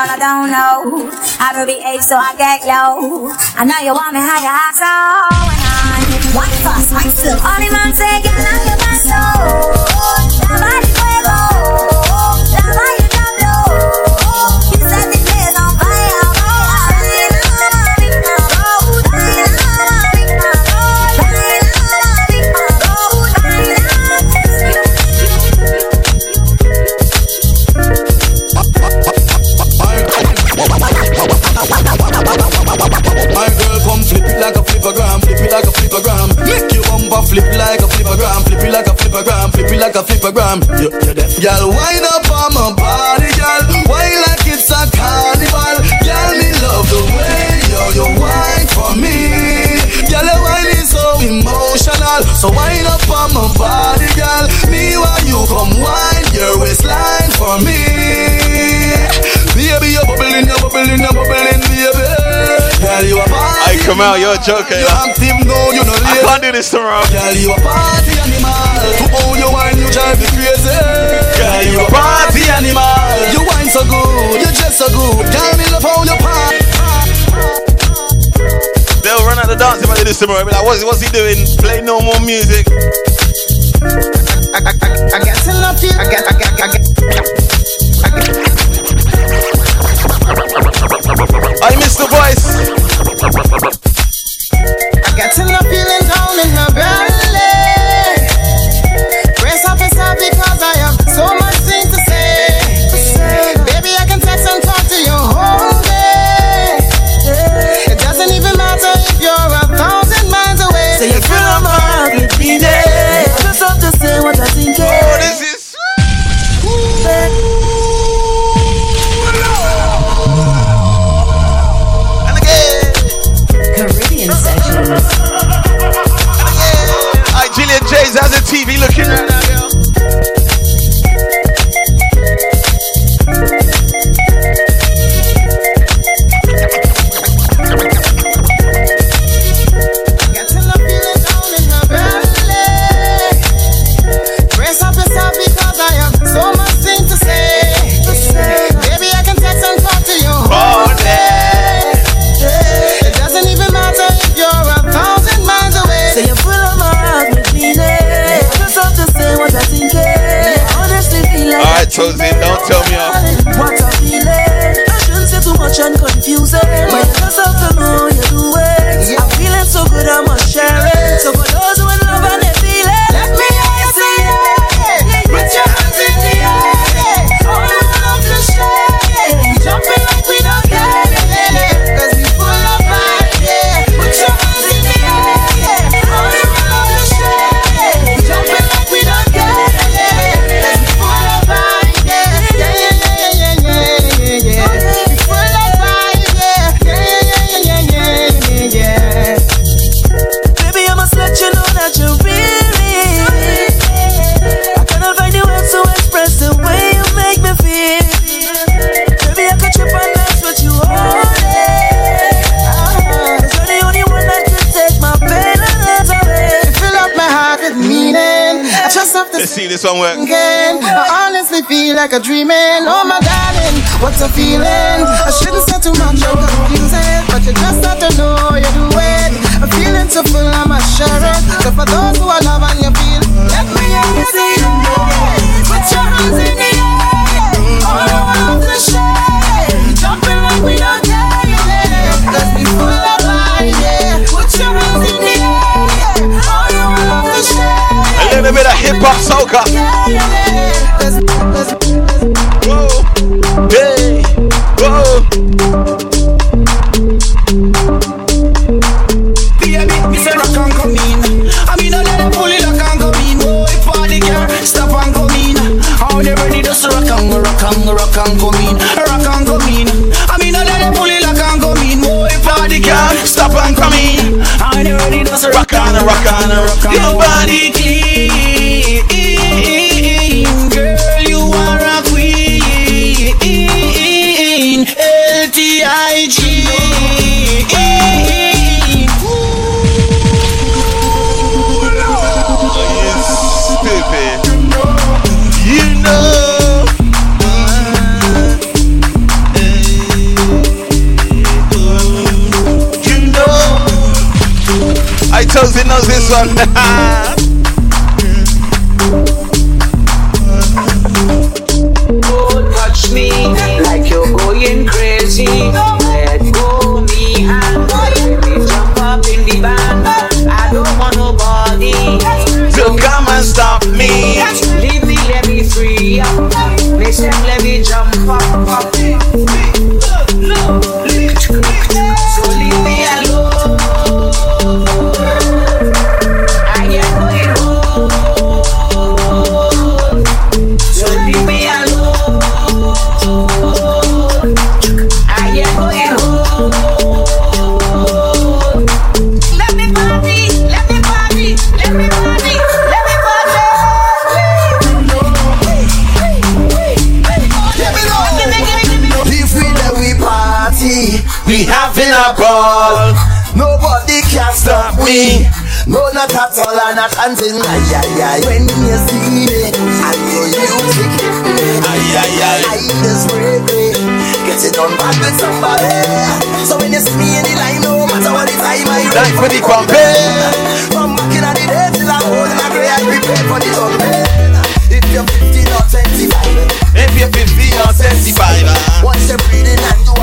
Speaker 36: Girl, I don't know how to behave, so I get low. I know you want me, how you hot so when I one fuss, one. All the man say, girl, I'm your man, so
Speaker 12: flip it like a flippergram, flip it like a flippergram. You, you deaf. Girl, wind up on my body, girl. Wine like it's a carnival. Girl, me love the way you, you wine for me. Girl, your wine is so emotional. So wind up on my body, girl. Me while you come wine your waistline for me. Baby, you're bubbling, you're bubbling, you're bubbling, baby. Girl, you a party.
Speaker 5: I come out, you're joking.
Speaker 12: You active, no, you no
Speaker 5: I can't do this tomorrow.
Speaker 12: Girl, you a party animal. To own your wine, you drive me crazy. Girl, you a party animal. You wine so good, you dress so good. Girl, me love how you party.
Speaker 5: They'll run out the dance if I do this tomorrow. Be like, what's, what's he doing? Play no more music.
Speaker 37: I, I, I, I got to love you. I
Speaker 5: miss the voice.
Speaker 37: I got to love feeling down in my belly.
Speaker 5: TV
Speaker 37: again. I honestly feel like a dreaming. Oh my darling, what's a feeling? I shouldn't say too much, I'm confusing. But you just have to know you do it. I'm feeling so full, I must share it. So for those who are loving you feel, let me say it. Put your hands in the
Speaker 5: hip hop soca.
Speaker 11: One.
Speaker 17: All, and until ay, ay, ay. When you see me, and your music hit me,
Speaker 11: ay, ay, ay.
Speaker 17: I just me. Get it on back with somebody. So when you see me in the line, no matter what the time I
Speaker 11: Time for the compare.
Speaker 17: From back in the day till I'm old and I pray I prepare for the trumpet. If you're 15 or 25,
Speaker 11: if you're 15 or 25,
Speaker 17: once you're breathing and you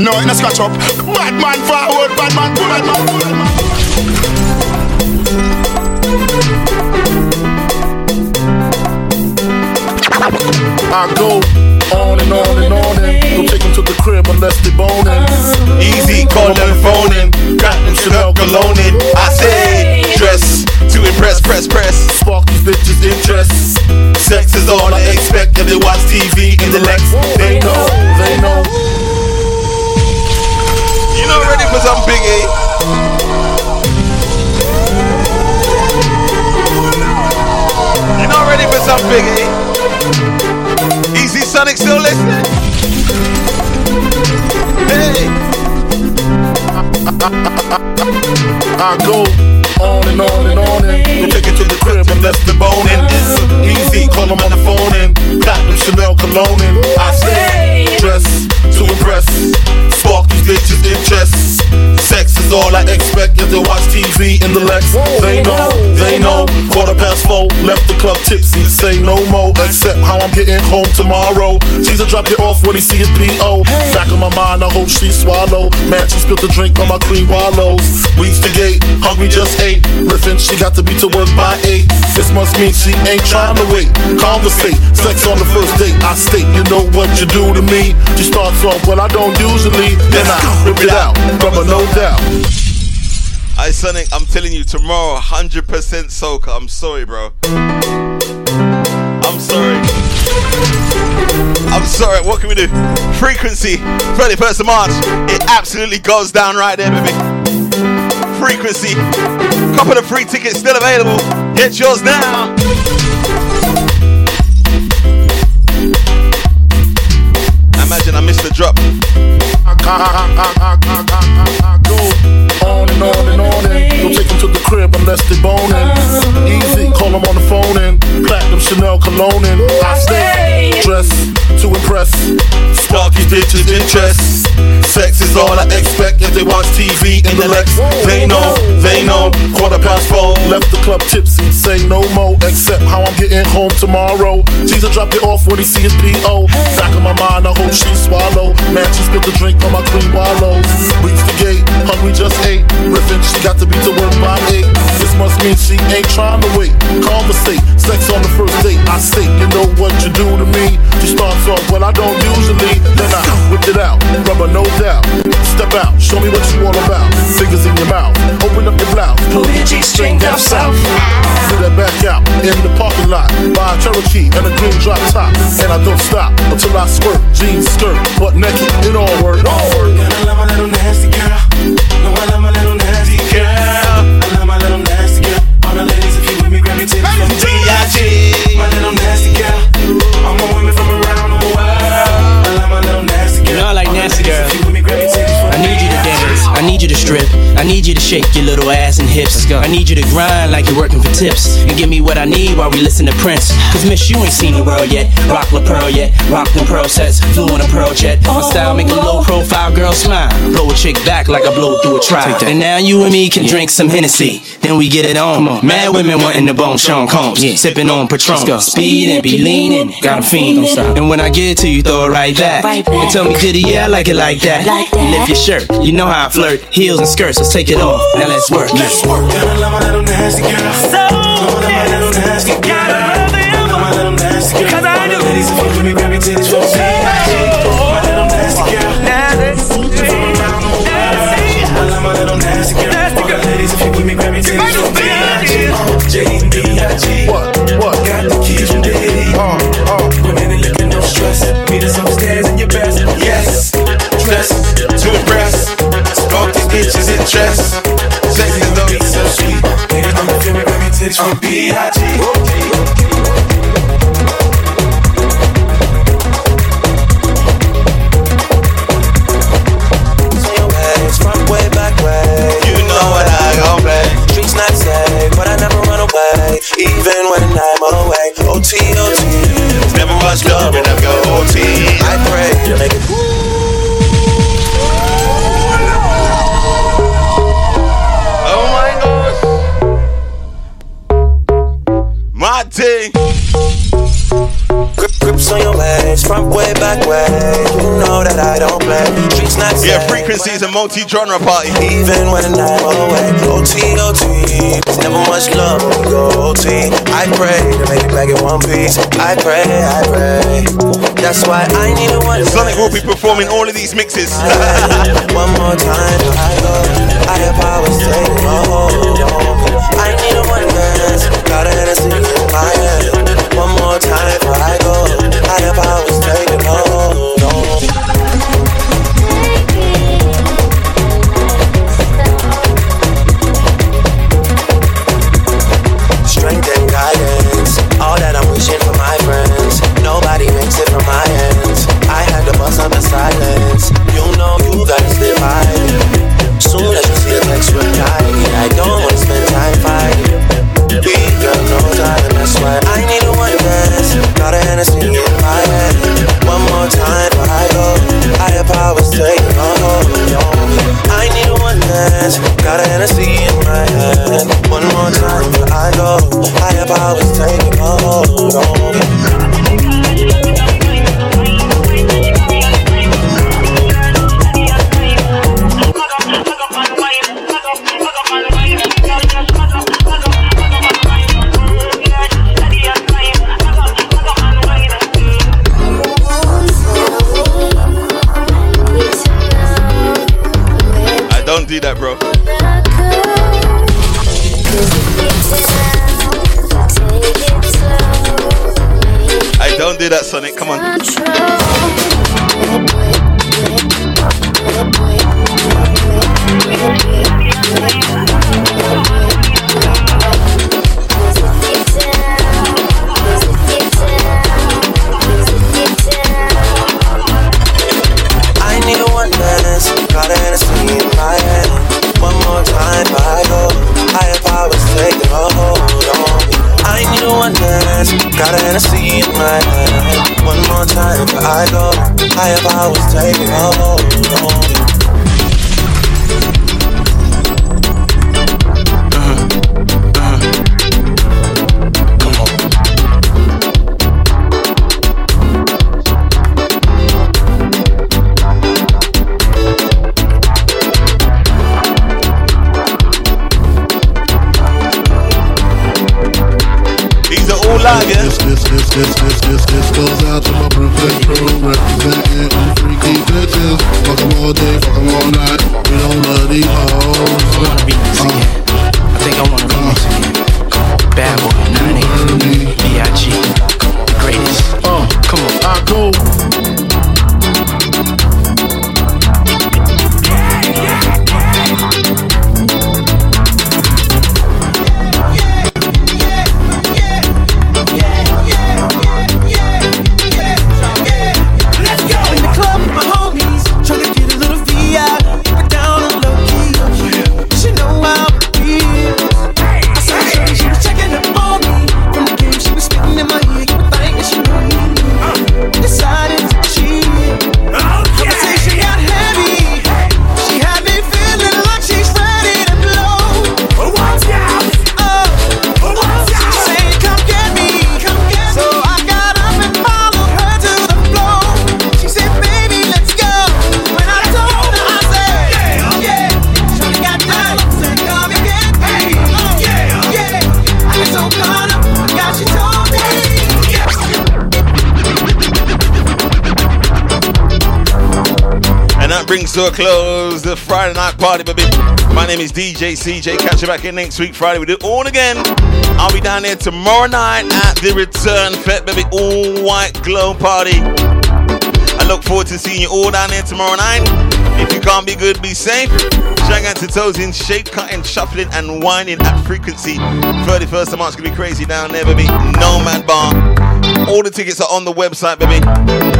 Speaker 38: No, it's not scratch up. Bad man forward, bad man. Bad man, pull up.
Speaker 39: I go on and on and on and don't take them to the crib unless they boning.
Speaker 11: Easy, call them phoning. Got them Chanel cologne in. I say, dress to impress, press, press.
Speaker 39: Spark these bitches' interest.
Speaker 11: Sex is all I expect if they watch TV in the Lex. They know,
Speaker 39: they know.
Speaker 11: For some biggie. You know, ready for some biggie. Easy Sonic still listening. Hey. [LAUGHS]
Speaker 39: Ah, I go on and on and on and don't take it to the crib unless they boning.
Speaker 11: It's easy, call them on the phone and
Speaker 39: platinum Chanel cologne and I say dress to impress.
Speaker 11: Spark these bitches' interest. Sex is all I expect if they watch TV in the Lex.
Speaker 39: They know. Past four, left the club tipsy. Say no more, except how I'm getting home tomorrow. Caesar drop you off when he see his PO. Back in my mind, I hope she swallow. Man, she spilled the drink on my cream wallows. Reach the gate, hungry just ate. Riffin, she got to be to work by eight. This must mean she ain't trying to wait. Conversate, sex on the first date. I state, you know what you do to me. She starts off, well, I don't usually. Then I rip it out, from a no doubt.
Speaker 11: I Sonic, I'm telling you, tomorrow 100% soca. I'm sorry, bro. I'm sorry. I'm sorry. What can we do? Frequency, 31st of March. It absolutely goes down right there, baby. Frequency. Couple of free tickets still available. Get yours now. Imagine I missed the drop.
Speaker 39: And on and on and don't take them to the crib unless they boning. Easy, call them on the phone and platinum Chanel cologne and I stay dressed to impress.
Speaker 11: Spark these bitches' interest. Sex is all I expect if they watch TV in the Lex. They know, they know. Quarter past four.
Speaker 39: Left the club tipsy, say no more, except how I'm getting home tomorrow. Caesar drop it off when he see his PO. Back in my mind, I hope she swallow. Man, she spilled the drink on my cream wallows. Reach the gate, hungry just ate. Riffin, she got to be to work by eight. This must mean she ain't trying to wait. Call Conversate, sex on the first date. I say, you know what you do to me? You start off when I don't usually, then I whip it out, rubber no doubt. Step out, show me what you all about. Fingers in your mouth, open up your blouse. Pull your G-string down south. Throw that back out in the parking lot. Buy a Cherokee and a green drop top. And I don't stop until I squirt. Jeans, skirt, butt naked, it all work. All work.
Speaker 40: I love my little nasty girl. No, I love my
Speaker 27: need you to strip. I need you to shake your little ass and hips. I need you to grind like you're working for tips. And give me what I need while we listen to Prince. Cause miss, you ain't seen the world yet. Rock La Perla yet. Rock them pearl sets. Flew on a pearl jet. My style make a low profile girl smile. Blow a chick back like I blow through a trial. And now you and me can drink some Hennessy. Then we get it on. Mad women wanting the bone Sean Combs. Yeah. Sipping on Patron. Speed and be leaning. Got a fiend. And when I get to you, throw it right back. And tell me, Diddy, yeah, I like it like that. Lift your shirt. You know how I flirt. Heels and skirts, let's take it off. Now let's work. Let's work.
Speaker 40: Gotta love my little nasty girl. So
Speaker 41: way.
Speaker 11: You know what I gon' play.
Speaker 41: Streets not safe, but I never run away. Even when I'm away. OT, OT.
Speaker 11: Never much love and never go OT.
Speaker 41: I pray to make it. On front way, back way. You know that I don't play. Streets not.
Speaker 11: Yeah, frequency is a multi-genre party.
Speaker 41: Even when I'm away, OT, OT. There's never much love when we go OT. I pray to make it back in one piece. I pray, I pray. That's why I need a one.
Speaker 11: Sonic will be performing all of these mixes.
Speaker 41: one more time, I go. I have powers taking a hold. I need a one dance. Got a Hennessy in my hand. One more time I go. I have powers
Speaker 11: CJ. Catch you back in next week, Friday. We do it all again. I'll be down there tomorrow night at the Return Fete, baby. All white glow party. I look forward to seeing you all down there tomorrow night. If you can't be good, be safe. Shout out to toes in shape, cutting, shuffling, and whining at frequency. 31st of March gonna be crazy down there, baby. Nomad Bar. All the tickets are on the website, baby.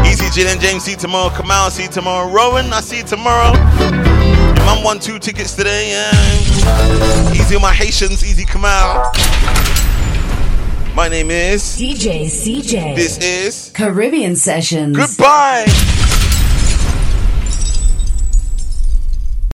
Speaker 11: Easy Jill and James, see tomorrow. Kamal, see tomorrow. Rowan, I see tomorrow. Mum won two tickets today, yeah. Easy on my Haitians, easy come out. My name is
Speaker 1: DJ CJ.
Speaker 11: This is
Speaker 1: Caribbean Sessions.
Speaker 11: Goodbye.